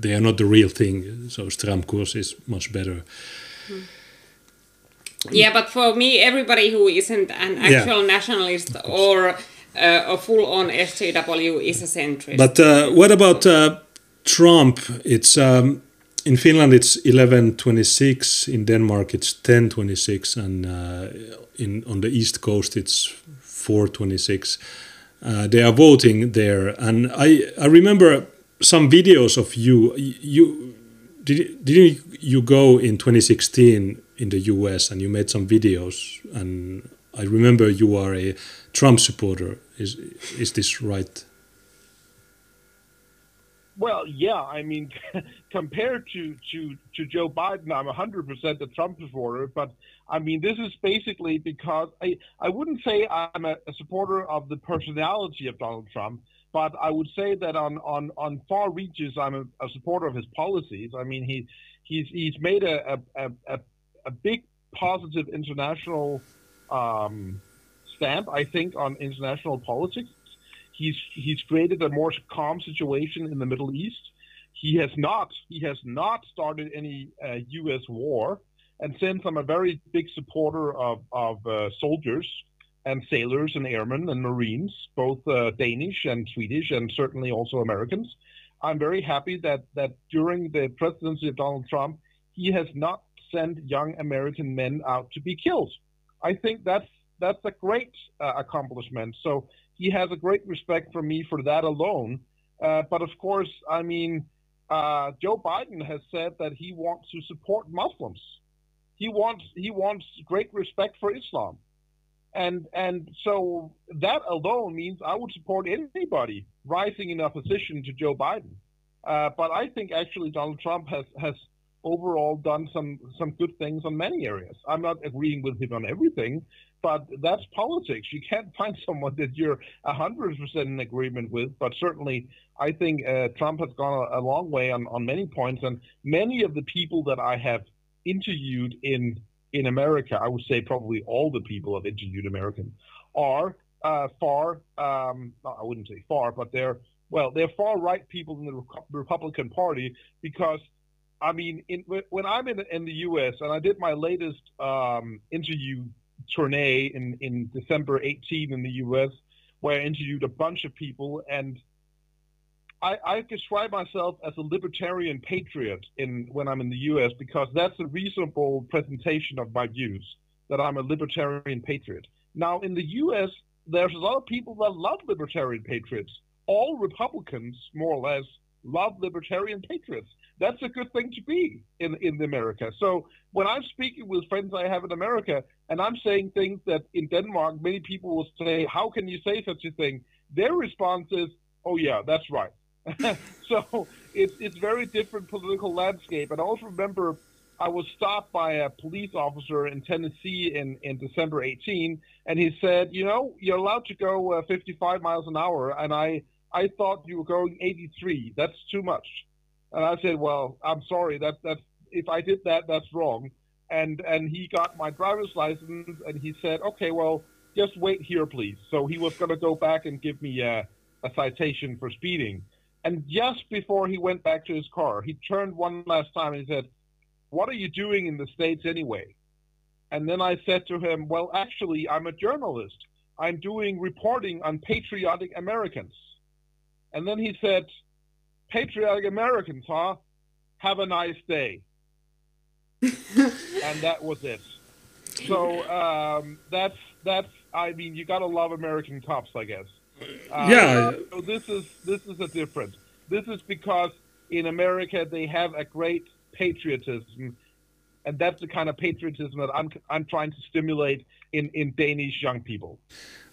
they are not the real thing. So Stram Kurs is much better. Mm. Yeah, but for me, everybody who isn't an actual yeah. nationalist or uh, a full-on SJW is a centrist. But uh, what about uh, Trump? It's um, in Finland it's eleven twenty six. In Denmark it's ten twenty six, and uh, in on the east coast it's four twenty six. Uh, they are voting there, and I I remember some videos of you. You did didn't you go in 2016 in the US and you made some videos and I remember you are a Trump supporter. Is is this right? Well, yeah. I mean, [laughs] compared to, to, to Joe Biden, I'm 100% a Trump supporter. But I mean, this is basically because I, I wouldn't say I'm a, a supporter of the personality of Donald Trump, but I would say that on, on, on far reaches, I'm a, a supporter of his policies. I mean, he he's he's made a a, a, a big positive international um, stamp, I think, on international politics. He's he's created a more calm situation in the Middle East. He has not he has not started any uh, U.S. war, and since I'm a very big supporter of of uh, soldiers and sailors and airmen and marines, both uh, Danish and Swedish, and certainly also Americans, I'm very happy that that during the presidency of Donald Trump, he has not sent young American men out to be killed. I think that's that's a great uh, accomplishment. So he has a great respect for me for that alone. Uh, but of course, I mean, uh, Joe Biden has said that he wants to support Muslims. He wants he wants great respect for Islam, and and so that alone means I would support anybody rising in opposition to Joe Biden. Uh, but I think actually Donald Trump has has overall done some some good things on many areas. I'm not agreeing with him on everything, but that's politics. You can't find [laughs] someone that you're hundred percent in agreement with. But certainly, I think uh, Trump has gone a, a, long way on, on many points, and many of the people that I have interviewed in in America, I would say probably all the people I've interviewed American are uh, far. Um, I wouldn't say far, but they're well, they're far right people in the Republican Party because I mean, in, when I'm in, in the U.S. and I did my latest um, interview tournée in, in December 18 in the U.S., where I interviewed a bunch of people, and I, I describe myself as a libertarian patriot in when I'm in the U.S. because that's a reasonable presentation of my views that I'm a libertarian patriot. Now, in the U.S., there's a lot of people that love libertarian patriots. All Republicans, more or less, love libertarian patriots that's a good thing to be in in America. So when I'm speaking with friends I have in America, and I'm saying things that in Denmark many people will say, "How can you say such a thing?" Their response is, "Oh yeah, that's right." [laughs] so it's it's very different political landscape. And I also remember I was stopped by a police officer in Tennessee in, in December 18, and he said, "You know, you're allowed to go uh, 55 miles an hour," and I I thought you were going 83. That's too much. And I said, well, I'm sorry. That that's if I did that, that's wrong. And and he got my driver's license, and he said, okay, well, just wait here, please. So he was going to go back and give me a, a citation for speeding. And just before he went back to his car, he turned one last time and he said, what are you doing in the States anyway? And then I said to him, well, actually, I'm a journalist. I'm doing reporting on patriotic Americans. And then he said, patriotic Americans, huh? Have a nice day. [laughs] and that was it. So um, that's that's. I mean, you gotta love American cops, I guess. Uh, yeah. So this is this is a difference. This is because in America they have a great patriotism, and that's the kind of patriotism that I'm I'm trying to stimulate in in Danish young people.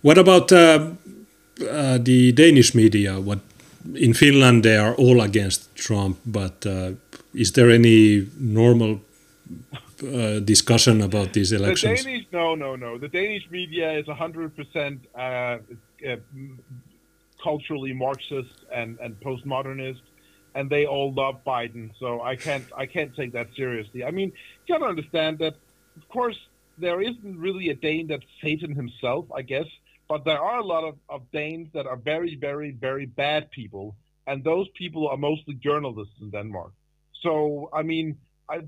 What about uh, uh, the Danish media? What in Finland they are all against Trump, but uh, is there any normal uh, discussion about these elections? The Danish, no, no, no. The Danish media is 100% uh, uh, culturally Marxist and, and postmodernist, and they all love Biden. So I can't I can't take that seriously. I mean, you got to understand that, of course, there isn't really a Dane that's Satan himself. I guess but there are a lot of, of Danes that are very, very, very bad people, and those people are mostly journalists in Denmark. So, I mean, I,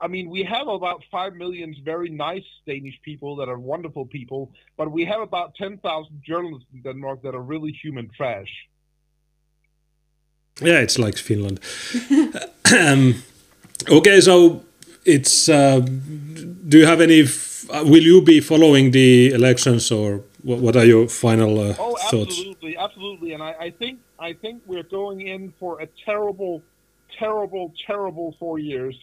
I mean, we have about five million very nice Danish people that are wonderful people, but we have about ten thousand journalists in Denmark that are really human trash. Yeah, it's like Finland. [laughs] um, okay, so it's. Uh, do you have any? F- will you be following the elections, or what, what are your final uh, Oh, thoughts? absolutely, absolutely. And I, I think I think we're going in for a terrible, terrible, terrible four years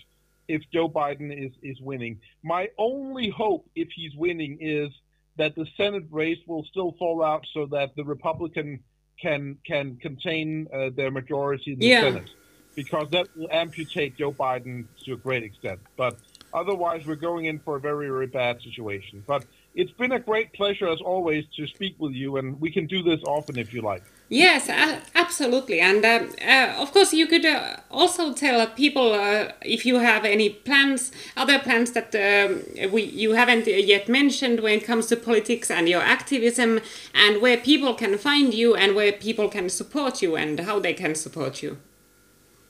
if Joe Biden is is winning. My only hope, if he's winning, is that the Senate race will still fall out so that the Republican can can contain uh, their majority in the Yeah. Senate, because that will amputate Joe Biden to a great extent. But otherwise, we're going in for a very very bad situation. But it's been a great pleasure as always to speak with you, and we can do this often if you like. Yes, a- absolutely. And uh, uh, of course, you could uh, also tell people uh, if you have any plans, other plans that um, we you haven't yet mentioned when it comes to politics and your activism, and where people can find you and where people can support you and how they can support you.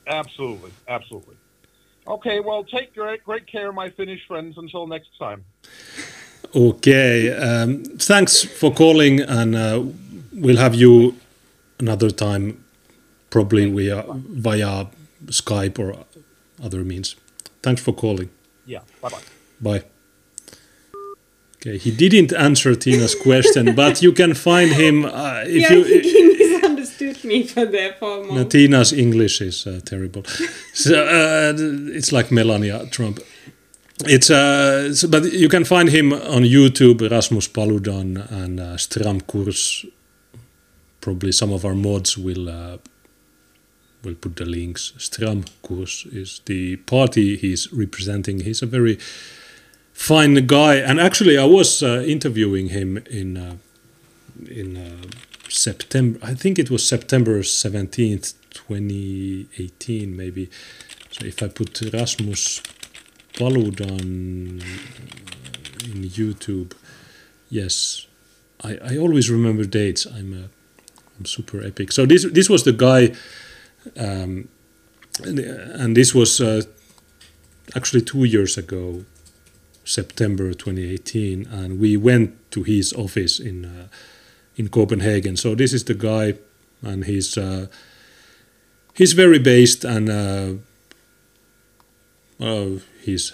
Absolutely, absolutely. Okay, well, take great great care, my Finnish friends. Until next time. Okay, um, thanks for calling, and uh, we'll have you another time, probably via via Skype or other means. Thanks for calling. Yeah. Bye bye. Bye. Okay, he didn't answer Tiina's question, [laughs] but you can find him uh, if yeah, I think you. he misunderstood me for the for a No, moment. Tiina's English is uh, terrible. so uh, it's like Melania Trump. It's uh, but you can find him on YouTube, Rasmus Paludan and uh, Stram Kurs. Probably some of our mods will uh, will put the links. Stram Kurs is the party he's representing. He's a very fine guy, and actually, I was uh, interviewing him in uh, in uh, September. I think it was September seventeenth, twenty eighteen, maybe. So if I put Rasmus Paludan in YouTube, yes, I, I always remember dates. I'm uh, I'm super epic. So this this was the guy, um, and, and this was uh, actually two years ago, September 2018, and we went to his office in uh, in Copenhagen. So this is the guy, and he's uh, he's very based, and uh, well, his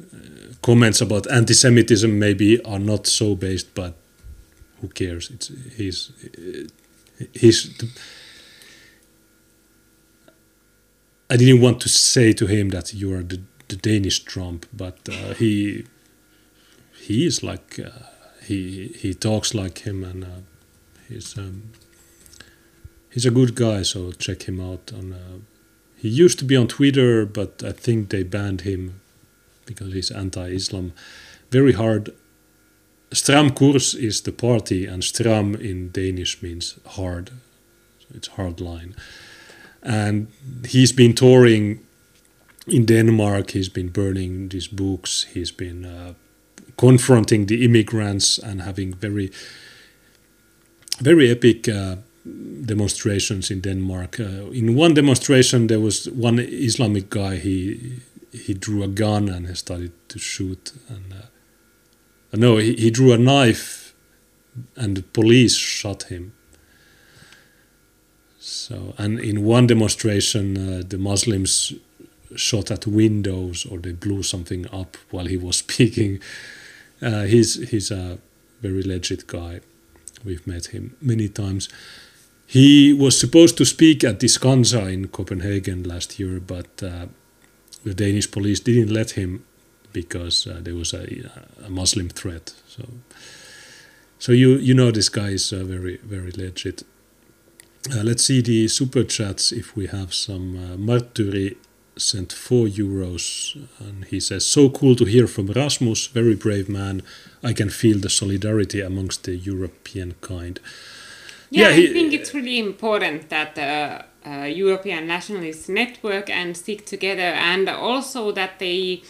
uh, comments about anti-Semitism maybe are not so based, but who cares? It's he's he's. I didn't want to say to him that you are the, the Danish Trump, but uh, he he is like uh, he he talks like him and uh, he's um, he's a good guy. So check him out on. He used to be on Twitter, but I think they banned him because he's anti-Islam. Very hard. Stram Kurs is the party, and Stram in Danish means hard. So it's hard line. And he's been touring in Denmark. He's been burning these books. He's been uh, confronting the immigrants and having very, very epic uh, demonstrations in Denmark. Uh, in one demonstration, there was one Islamic guy. He he drew a gun and he started to shoot. And uh, no, he, he drew a knife, and the police shot him. So, and in one demonstration, uh, the Muslims shot at windows or they blew something up while he was [laughs] speaking. Uh, he's he's a very legit guy. We've met him many times. He was supposed to speak at Scandza in Copenhagen last year, but uh, the Danish police didn't let him because uh, there was a, a Muslim threat. So, so you you know this guy is uh, very very legit. Uh, let's see the super chats if we have some. Uh, Marturi sent four euros and he says, So cool to hear from Rasmus, very brave man. I can feel the solidarity amongst the European kind. Yeah, Yeah, I think it's really important that the uh, European nationalists network and stick together, and also that they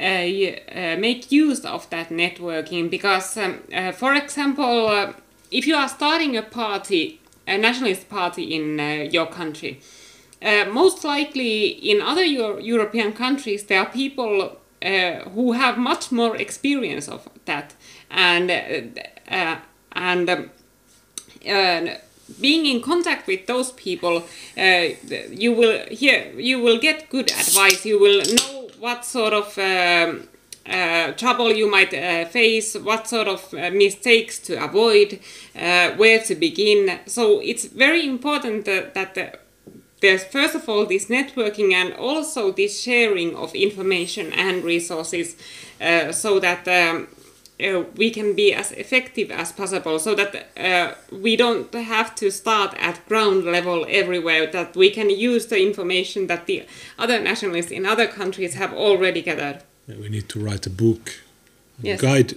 uh, uh, make use of that networking. Because, um, uh, for example, uh, if you are starting a party, a nationalist party in uh, your country, uh, most likely in other Euro- European countries there are people uh, who have much more experience of that, and uh, uh, and. Uh, being in contact with those people, uh, you will hear, you will get good advice. You will know what sort of um, uh, trouble you might uh, face, what sort of uh, mistakes to avoid, uh, where to begin. So it's very important that, that the, there's first of all this networking and also this sharing of information and resources, uh, so that. Um, uh, we can be as effective as possible so that uh, we don't have to start at ground level everywhere that we can use the information that the other nationalists in other countries have already gathered we need to write a book, a Yes. guide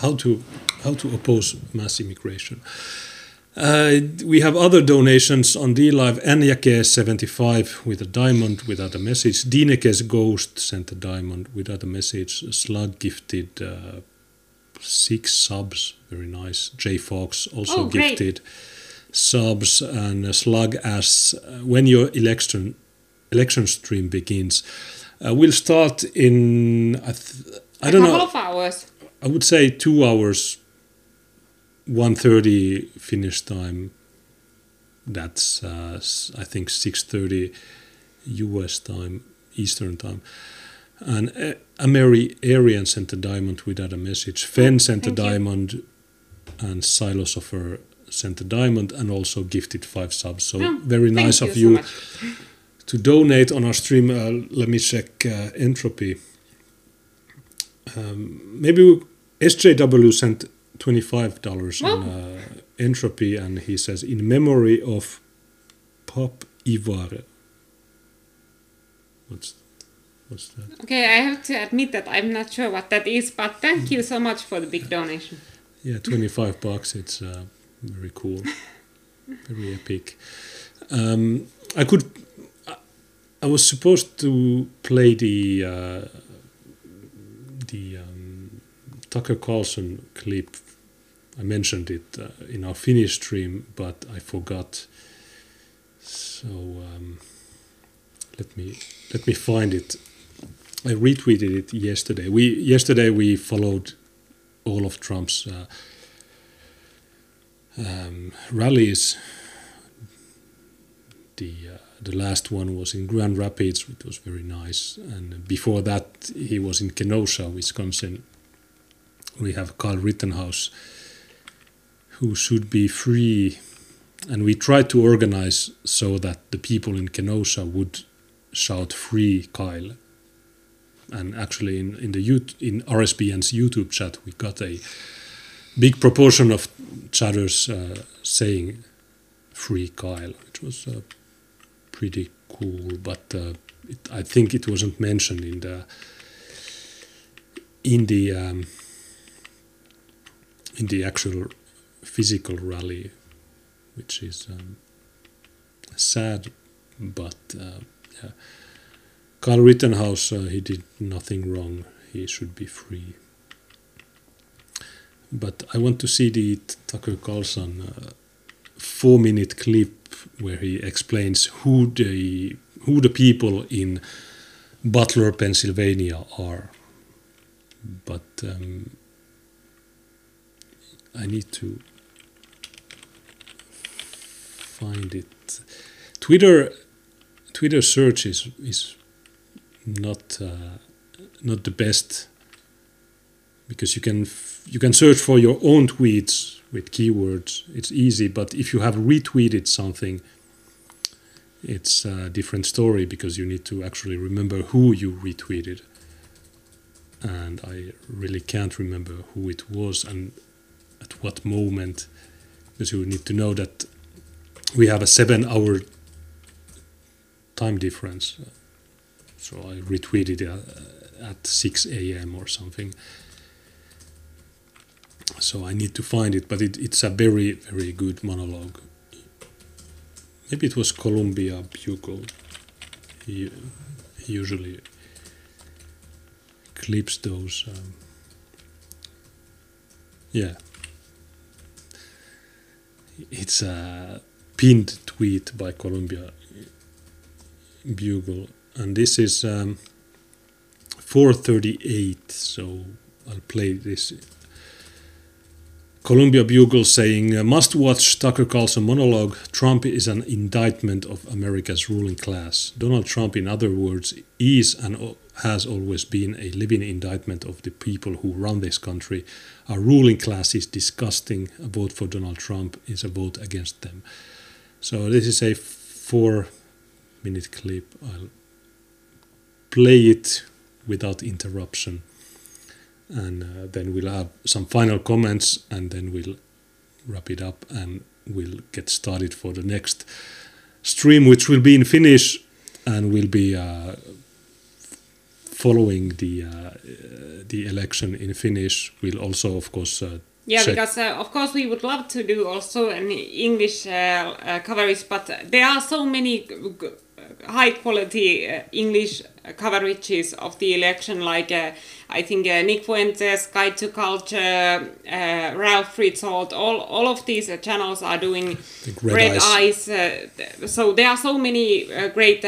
how to how to oppose mass immigration. Uh, we have other donations on D-Live. Enjake75 with a diamond without a message. Dinekes Ghost sent a diamond without a message. Slug gifted uh, six subs, very nice. J Fox also Oh, gifted subs. And Slug asks, uh, when your election election stream begins, uh, we'll start in, I, th- I a don't couple know, of hours I would say two hours, 1.30 Finnish time. That's, uh, I think, 6.30 US time, Eastern time. And uh, Ameri Arian sent a diamond without a message. Fen sent a Oh, thank you. diamond, and Silosopher sent a diamond and also gifted five subs. So Oh, very nice you of you much. to donate on our stream. Uh, let me check uh, entropy. Um, maybe we, SJW sent twenty five dollars on Oh. uh, entropy, and he says in memory of Pop Ivar. What's what's that? Okay, I have to admit that I'm not sure what that is, but thank you so much for the big donation. Yeah, twenty five bucks. It's uh, very cool, [laughs] very epic. Um, I could. I- I was supposed to play the uh, the um, Tucker Carlson clip. I mentioned it uh, in our Finnish stream, but I forgot. So um, let me let me find it. I retweeted it yesterday. We yesterday we followed all of Trump's uh, um, rallies. The uh, the last one was in Grand Rapids, which was very nice, and before that he was in Kenosha, Wisconsin. We have Kyle Rittenhouse, who should be free, and we tried to organize so that the people in Kenosha would shout "Free Kyle." And actually, in in the in RSBN's YouTube chat, we got a big proportion of chatters uh, saying "Free Kyle," which was uh, pretty cool. But uh, it, I think it wasn't mentioned in the in the um, in the actual physical rally, which is um, sad. But uh, yeah, Kyle Rittenhouse uh, he did nothing wrong. He should be free. But I want to see the Tucker Carlson uh, four-minute clip where he explains who the who the people in Butler, Pennsylvania are. But um, I need to find it. Twitter Twitter search is is not uh, not the best because you can you can search for your own tweets with keywords. It's easy, but if you have retweeted something, it's a different story because you need to actually remember who you retweeted. And I really can't remember who it was and at what moment, because you need to know that we have a seven-hour time difference. So I retweeted uh, at 6 a.m. or something so I need to find it, but it, it's a very, very good monologue. Maybe it was Columbia Bugle. He usually clips those. Um, yeah. It's a pinned tweet by Columbia Bugle, and this is um, 438. So I'll play this. Columbia Bugle saying, uh, must watch Tucker Carlson monologue. Trump is an indictment of America's ruling class. Donald Trump, in other words, is and has always been a living indictment of the people who run this country. Our ruling class is disgusting. A vote for Donald Trump is a vote against them. So this is a four minute clip. I'll play it without interruption and uh, then we'll have some final comments and then we'll wrap it up and we'll get started for the next stream which will be in Finnish and will be uh, following the uh, the election in Finnish we'll also of course uh, yeah, check. because uh, of course we would love to do also an English uh, coverage, but there are so many high quality English coverages of the election, like uh, I think uh, Nick Fuentes, Guide to Culture, uh, Ralph Ritzold, all, all of these uh, channels are doing Red, Red, Eyes. Uh, so there are so many uh, great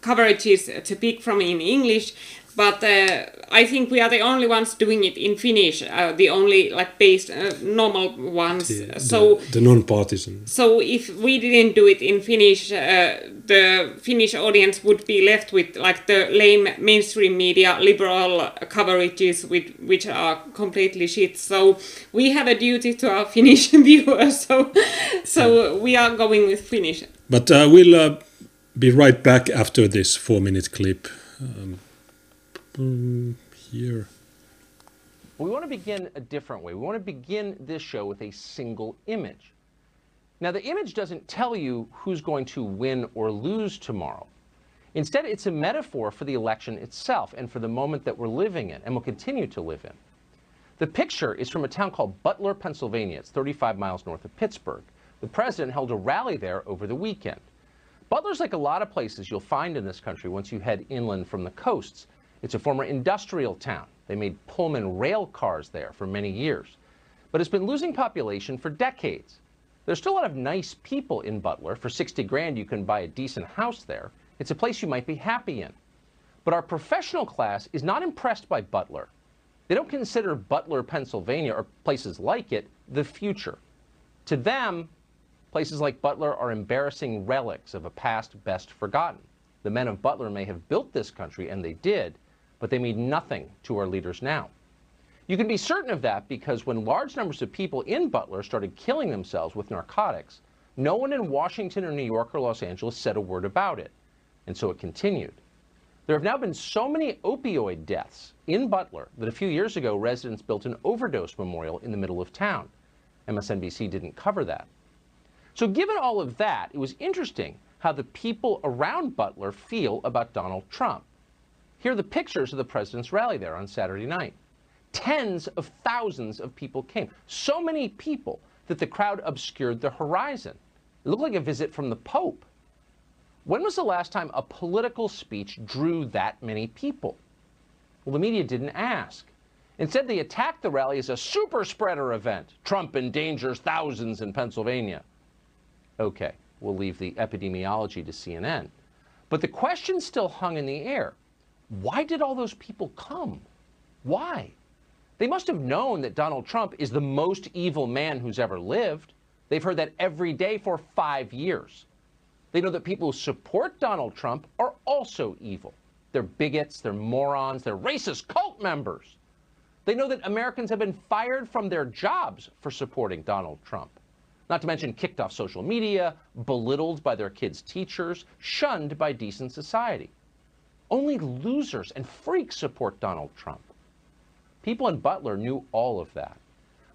coverages to pick from in English but uh, I think we are the only ones doing it in Finnish, uh, the only like based uh, normal ones. The, so the, the, non-partisan. So if we didn't do it in Finnish, uh, the Finnish audience would be left with like the lame mainstream media liberal coverages, with, which are completely shit. So we have a duty to our [laughs] Finnish viewers. So so we are going with Finnish. But uh, we'll uh, be right back after this four-minute clip. Um, um, here. We want to begin a different way. We want to begin this show with a single image. Now, the image doesn't tell you who's going to win or lose tomorrow. Instead, it's a metaphor for the election itself and for the moment that we're living in and will continue to live in. The picture is from a town called Butler, Pennsylvania. It's 35 miles north of Pittsburgh. The president held a rally there over the weekend. Butler's like a lot of places you'll find in this country once you head inland from the coasts. It's a former industrial town. They made Pullman rail cars there for many years. But it's been losing population for decades. There's still a lot of nice people in Butler. For 60 grand, you can buy a decent house there. It's a place you might be happy in. But our professional class is not impressed by Butler. They don't consider Butler, Pennsylvania, or places like it, the future. To them, places like Butler are embarrassing relics of a past best forgotten. The men of Butler may have built this country, and they did, but they mean nothing to our leaders now. You can be certain of that because when large numbers of people in Butler started killing themselves with narcotics, no one in Washington or New York or Los Angeles said a word about it. And so it continued. There have now been so many opioid deaths in Butler that a few years ago residents built an overdose memorial in the middle of town. MSNBC didn't cover that. So given all of that, it was interesting how the people around Butler feel about Donald Trump. Here are the pictures of the president's rally there on Saturday night. Tens of thousands of people came. So many people that the crowd obscured the horizon. It looked like a visit from the Pope. When was the last time a political speech drew that many people? Well, the media didn't ask. Instead, they attacked the rally as a super spreader event. Trump endangers thousands in Pennsylvania. Okay, we'll leave the epidemiology to CNN. But the question still hung in the air. Why did all those people come? Why? They must have known that Donald Trump is the most evil man who's ever lived. They've heard that every day for five years. They know that people who support Donald Trump are also evil. They're bigots, they're morons, they're racist cult members. They know that Americans have been fired from their jobs for supporting Donald Trump. Not to mention kicked off social media, belittled by their kids' teachers, shunned by decent society. Only losers and freaks support Donald Trump. People in Butler knew all of that.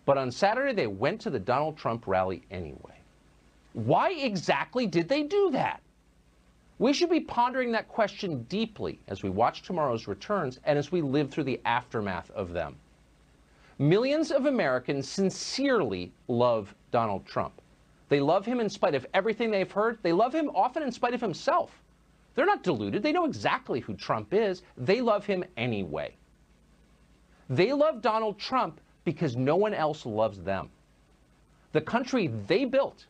But on Saturday, they went to the Donald Trump rally anyway. Why exactly did they do that? We should be pondering that question deeply as we watch tomorrow's returns and as we live through the aftermath of them. Millions of Americans sincerely love Donald Trump. They love him in spite of everything they've heard. They love him often in spite of himself. They're not deluded. They know exactly who Trump is. They love him anyway. They love Donald Trump because no one else loves them. The country they built,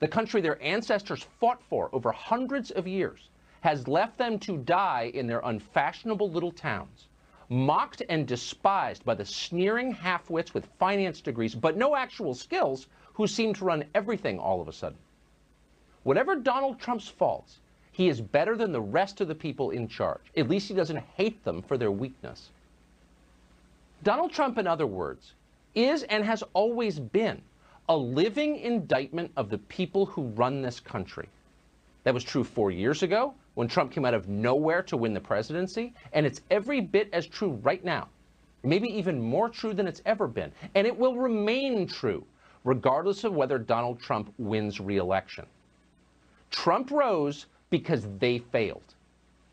the country their ancestors fought for over hundreds of years, has left them to die in their unfashionable little towns, mocked and despised by the sneering half-wits with finance degrees but no actual skills who seem to run everything all of a sudden. Whatever Donald Trump's faults, he is better than the rest of the people in charge. At least he doesn't hate them for their weakness. Donald Trump, in other words, is and has always been a living indictment of the people who run this country. That was true four years ago when Trump came out of nowhere to win the presidency, and it's every bit as true right now. Maybe even more true than it's ever been. And it will remain true, regardless of whether Donald Trump wins re election. Trump rose because they failed.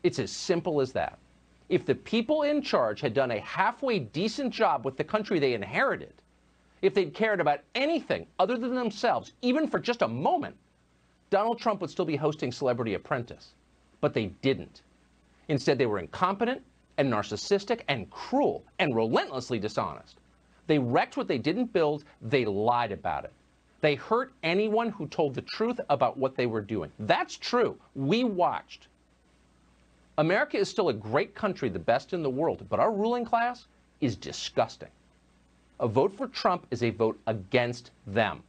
It's as simple as that. If the people in charge had done a halfway decent job with the country they inherited, if they'd cared about anything other than themselves, even for just a moment, Donald Trump would still be hosting Celebrity Apprentice. But they didn't. Instead, they were incompetent and narcissistic and cruel and relentlessly dishonest. They wrecked what they didn't build, they lied about it. They hurt anyone who told the truth about what they were doing. That's true. We watched. America is still a great country, the best in the world, but our ruling class is disgusting. A vote for Trump is a vote against them.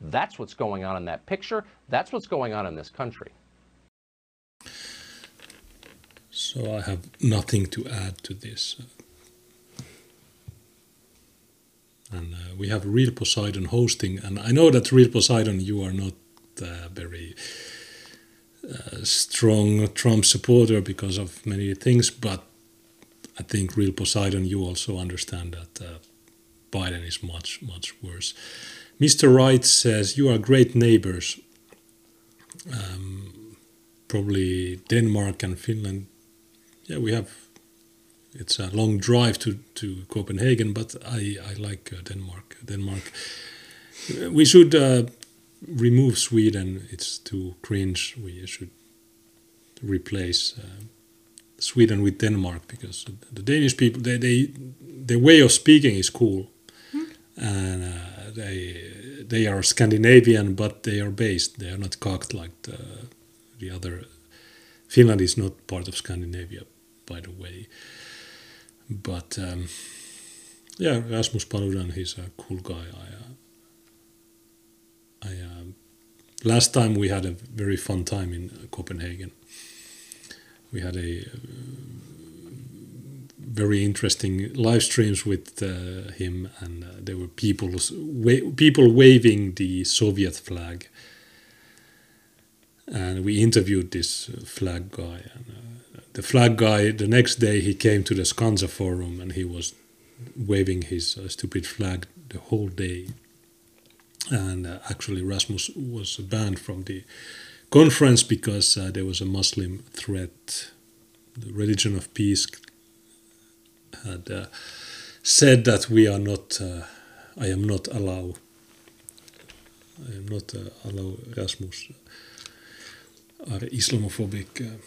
That's what's going on in that picture. That's what's going on in this country. So I have nothing to add to this. And uh, we have Real Poseidon hosting, and I know that Real Poseidon, you are not uh, very uh, strong Trump supporter because of many things, but I think Real Poseidon, you also understand that uh, Biden is much, much worse. Mr. Wright says, You are great neighbors. Um, probably Denmark and Finland. Yeah, we have. It's a long drive to, to Copenhagen, but I, I like uh, Denmark. Denmark. We should uh, remove Sweden. It's too cringe. We should replace uh, Sweden with Denmark because the Danish people, they, they, their way of speaking is cool and uh, they they are Scandinavian, but they are based. They are not cocked like the, the other. Finland is not part of Scandinavia, by the way. But um, yeah, Rasmus Paludan, he's a cool guy. I, uh, I uh, last time we had a very fun time in Copenhagen. We had a very interesting live streams with uh, him, and uh, there were people wa- people waving the Soviet flag, and we interviewed this flag guy. And uh, the flag guy, the next day, he came to the Scandza Forum, and he was waving his uh, stupid flag the whole day. And uh, actually, Rasmus was banned from the conference because uh, there was a Muslim threat. The religion of peace had uh, said that we are not, uh, I am not allow, I am not uh, allow Rasmus are Islamophobic.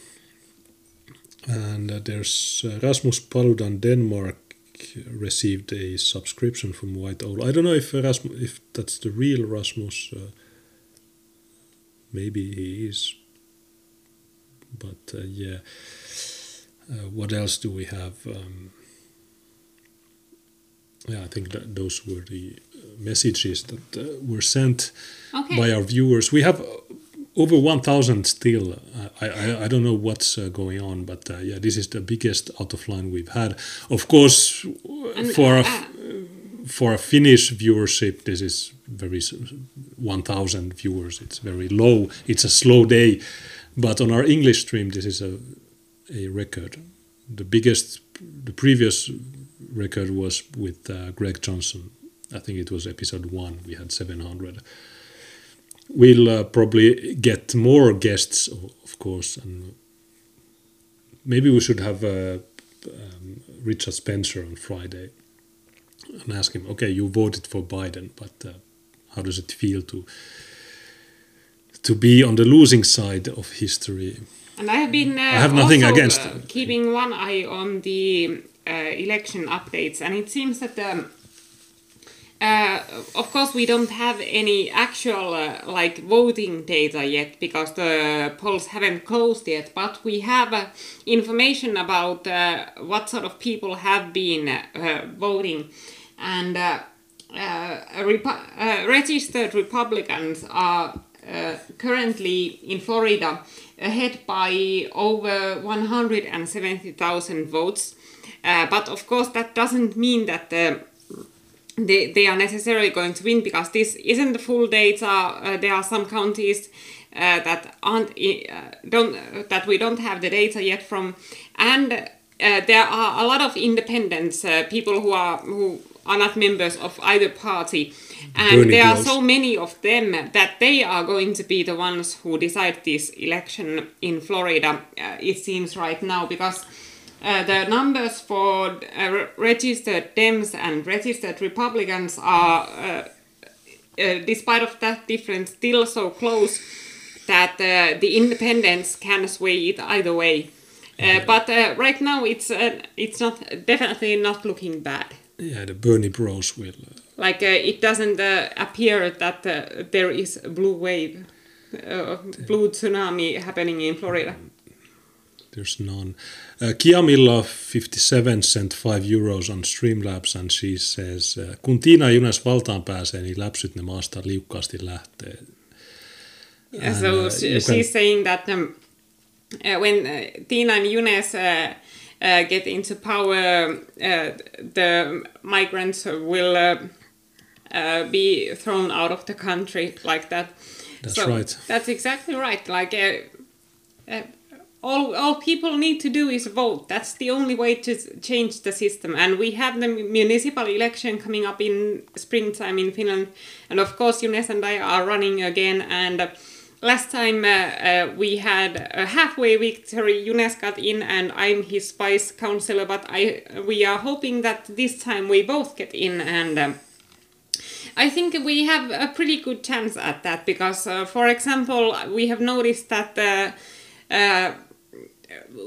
Uh, and uh, there's uh, Rasmus Paludan Denmark received a subscription from White Owl. I don't know if Rasmus, if that's the real Rasmus. maybe he is, but yeah. what else do we have? Um, yeah, I think that those were the uh, messages that uh, were sent okay. by our viewers. We have uh, over 1,000 still. I, I, I don't know what's uh, going on, but uh, yeah, this is the biggest out of line we've had. Of course, and, for a, for a Finnish viewership, this is very 1,000 viewers. It's very low. It's a slow day, but on our English stream, this is a a record. The biggest, the previous record was with uh, Greg Johnson. I think it was episode one. We had 700. We'll uh, probably get more guests, of course, and maybe we should have uh, um, Richard Spencer on Friday and ask him, okay, you voted for Biden, but uh, how does it feel to to be on the losing side of history? And I have been uh, I have nothing against uh, keeping one eye on the uh, election updates, and it seems that the uh, of course, we don't have any actual uh, like voting data yet because the polls haven't closed yet. But we have uh, information about uh, what sort of people have been uh, voting, and Repu- registered Republicans are currently in Florida ahead by over 170,000 votes. Uh, but of course, that doesn't mean that uh, they, they are necessarily going to win because this isn't the full data. Uh, there are some counties uh, that aren't uh, don't that we don't have the data yet from, and uh, there are a lot of independents, uh, people who are who are not members of either party, and there are so many of them that they are going to be the ones who decide this election in Florida. Uh, it seems right now because. Uh, the numbers for uh, registered Dems and registered Republicans are, uh, uh, despite of that difference, still so close that uh, the independents can sway it either way. Uh, but uh, right now, it's uh, it's not definitely not looking bad. Yeah, the Bernie Bros will. Uh, Like uh, it doesn't uh, appear that uh, there is a blue wave, uh, blue tsunami happening in Florida. There's none. Uh, Kiamilla 57 sent 5 euros on Streamlabs and she says, uh, kun Tiina Junes valtaan pääsee, niin läpsyt ne maasta liukkaasti lähtee. Yeah, so uh, she, you can- she's saying that um, uh, when uh, Tina and Younes uh, uh, get into power, uh, the migrants will uh, uh, be thrown out of the country like that. That's so right. That's exactly right. Like uh, uh, all all people need to do is vote. That's the only way to change the system. And we have the municipal election coming up in springtime in Finland, and of course, Junes and I are running again. And uh, last time uh, uh, we had a halfway victory. Junes got in, and I'm his vice councillor. But I we are hoping that this time we both get in and. Um, I think we have a pretty good chance at that because, uh, for example, we have noticed that uh, uh,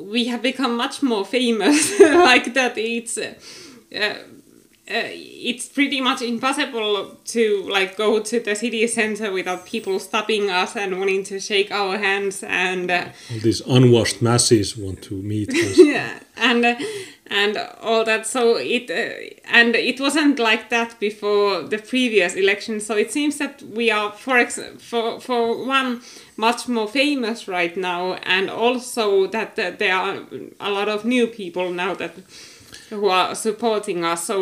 we have become much more famous. [laughs] like that, it's uh, uh, it's pretty much impossible to like go to the city center without people stopping us and wanting to shake our hands and. Uh, All these unwashed masses want to meet [laughs] us. yeah and uh, and all that so it uh, and it wasn't like that before the previous election so it seems that we are for ex- for for one much more famous right now and also that uh, there are a lot of new people now that who are supporting us. So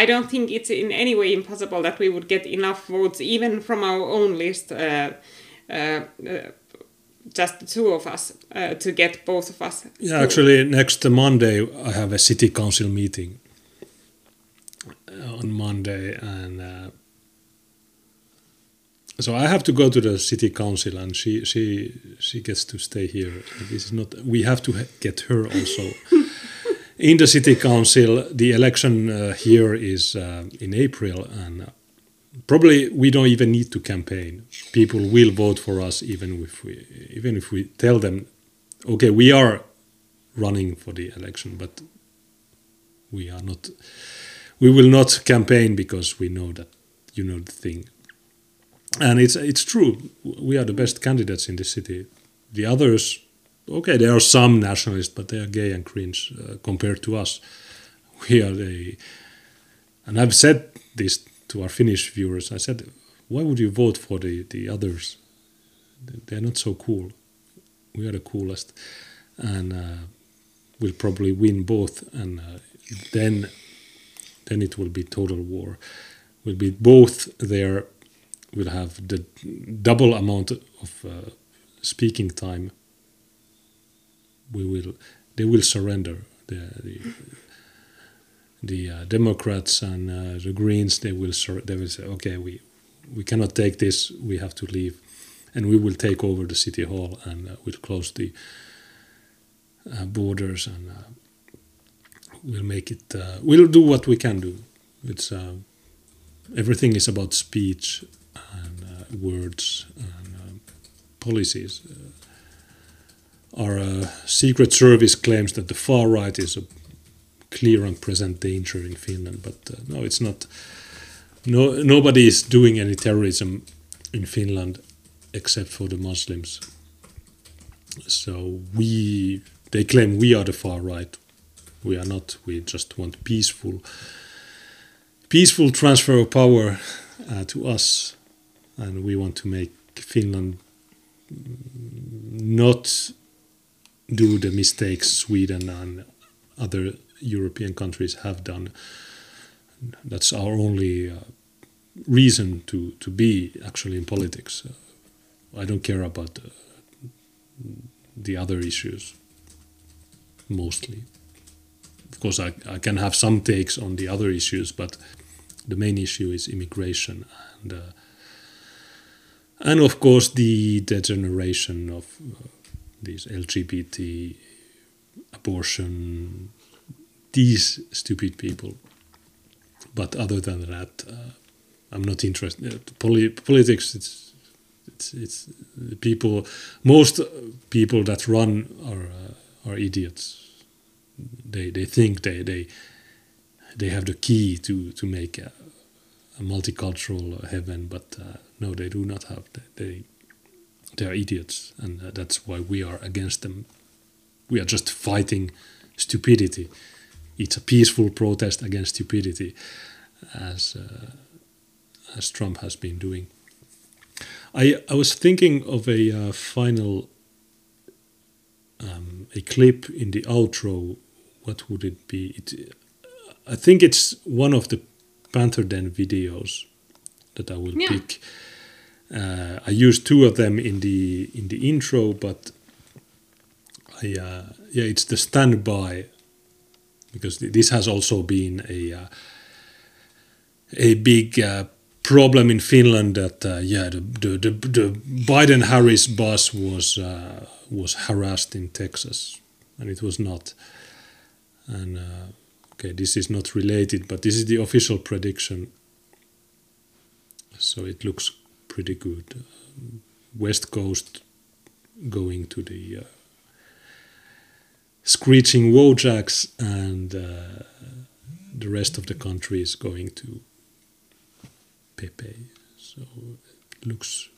i don't think it's in any way impossible that we would get enough votes even from our own list uh, uh, uh, just the two of us uh, to get both of us. Yeah, actually, next Monday I have a city council meeting uh, on Monday, and uh, so I have to go to the city council, and she she she gets to stay here. This is not. We have to ha- get her also [laughs] in the city council. The election uh, here is uh, in April, and. Uh, Probably we don't even need to campaign. People will vote for us even if we even if we tell them, okay, we are running for the election, but we are not. We will not campaign because we know that you know the thing, and it's it's true. We are the best candidates in the city. The others, okay, there are some nationalists, but they are gay and cringe uh, compared to us. We are the, and I've said this to our Finnish viewers. I said, why would you vote for the the others? They're not so cool. We are the coolest, and. Uh, will probably win both, and uh, then then it will be total war. Will be both there. Will have the double amount of uh, speaking time. We will. They will surrender. The the, the uh, Democrats and uh, the Greens. They will. Sur- they will say, okay, we we cannot take this. We have to leave, and we will take over the city hall and uh, we'll close the uh, borders and uh, we'll make it we'll do what we can do it's everything is about speech words and uh, policies uh, our uh, secret service claims that the far right is a clear and present danger in Finland but uh, no it's not no nobody is doing any terrorism in Finland except for the Muslims. So we they claim we are the far right. We are not. We just want peaceful peaceful transfer of power uh, to us, and we want to make Finland not do the mistakes Sweden and other European countries have done. That's our only uh, reason to, to be actually in politics. Uh, I don't care about uh, the other issues mostly. Of course, I, I can have some takes on the other issues, but the main issue is immigration and uh, and of course the degeneration of uh, these LGBT abortion these stupid people. But other than that uh, I'm not interested. Poli- politics it's it's it's people most people that run are uh, are idiots. They they think they they they have the key to to make a, a multicultural heaven, but uh, no, they do not have. They they are idiots, and uh, that's why we are against them. We are just fighting stupidity. It's a peaceful protest against stupidity, as uh, as Trump has been doing. I I was thinking of a uh, final um, a clip in the outro. What would it be? It, I think it's one of the Panther Den videos that I will Yeah. pick. Uh, I used two of them in the in the intro, but I uh, yeah, it's the standby because th- this has also been a uh, a big uh, problem in Finland. That uh, yeah, the the the, the Biden Harris bus was uh, was harassed in Texas, and it was not. And okay, this is not related, but this is the official prediction. So it looks pretty good. Um, West Coast going to the uh, screeching Wojaks, and uh, the rest of the country is going to Pepe. So it looks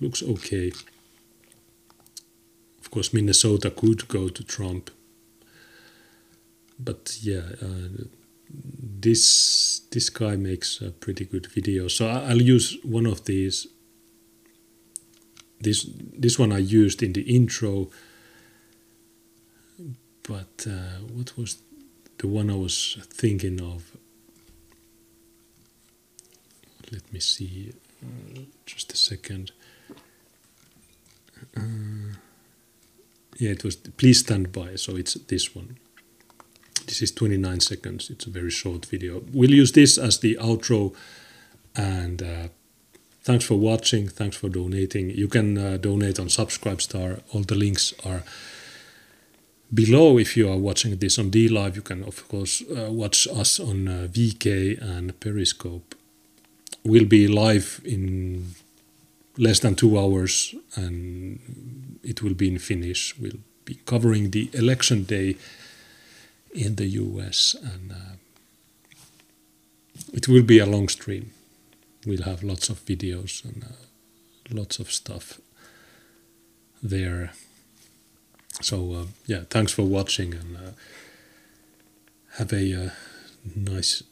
looks okay. Of course, Minnesota could go to Trump, but yeah, uh, this this guy makes a pretty good video. So I'll use one of these. This this one I used in the intro. But uh, what was the one I was thinking of? Let me see. Uh, just a second. Uh, yeah, it was. Please stand by. So it's this one. This is 29 seconds. It's a very short video. We'll use this as the outro. And uh, thanks for watching. Thanks for donating. You can uh, donate on Subscribestar. All the links are below. If you are watching this on D Live, you can of course uh, watch us on uh, VK and Periscope. We'll be live in less than two hours, and it will be in Finnish. We'll be covering the election day in the US, and uh, it will be a long stream. We'll have lots of videos and uh, lots of stuff there. So uh, yeah, thanks for watching, and uh, have a uh, nice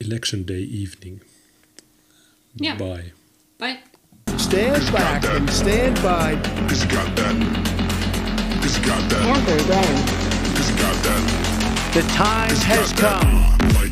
election day evening. Yeah. Bye. Bye. Stand back and stand by. Cause you got that. Cause you got that. Panther Den. Cause got that. The time has Got that. come. Why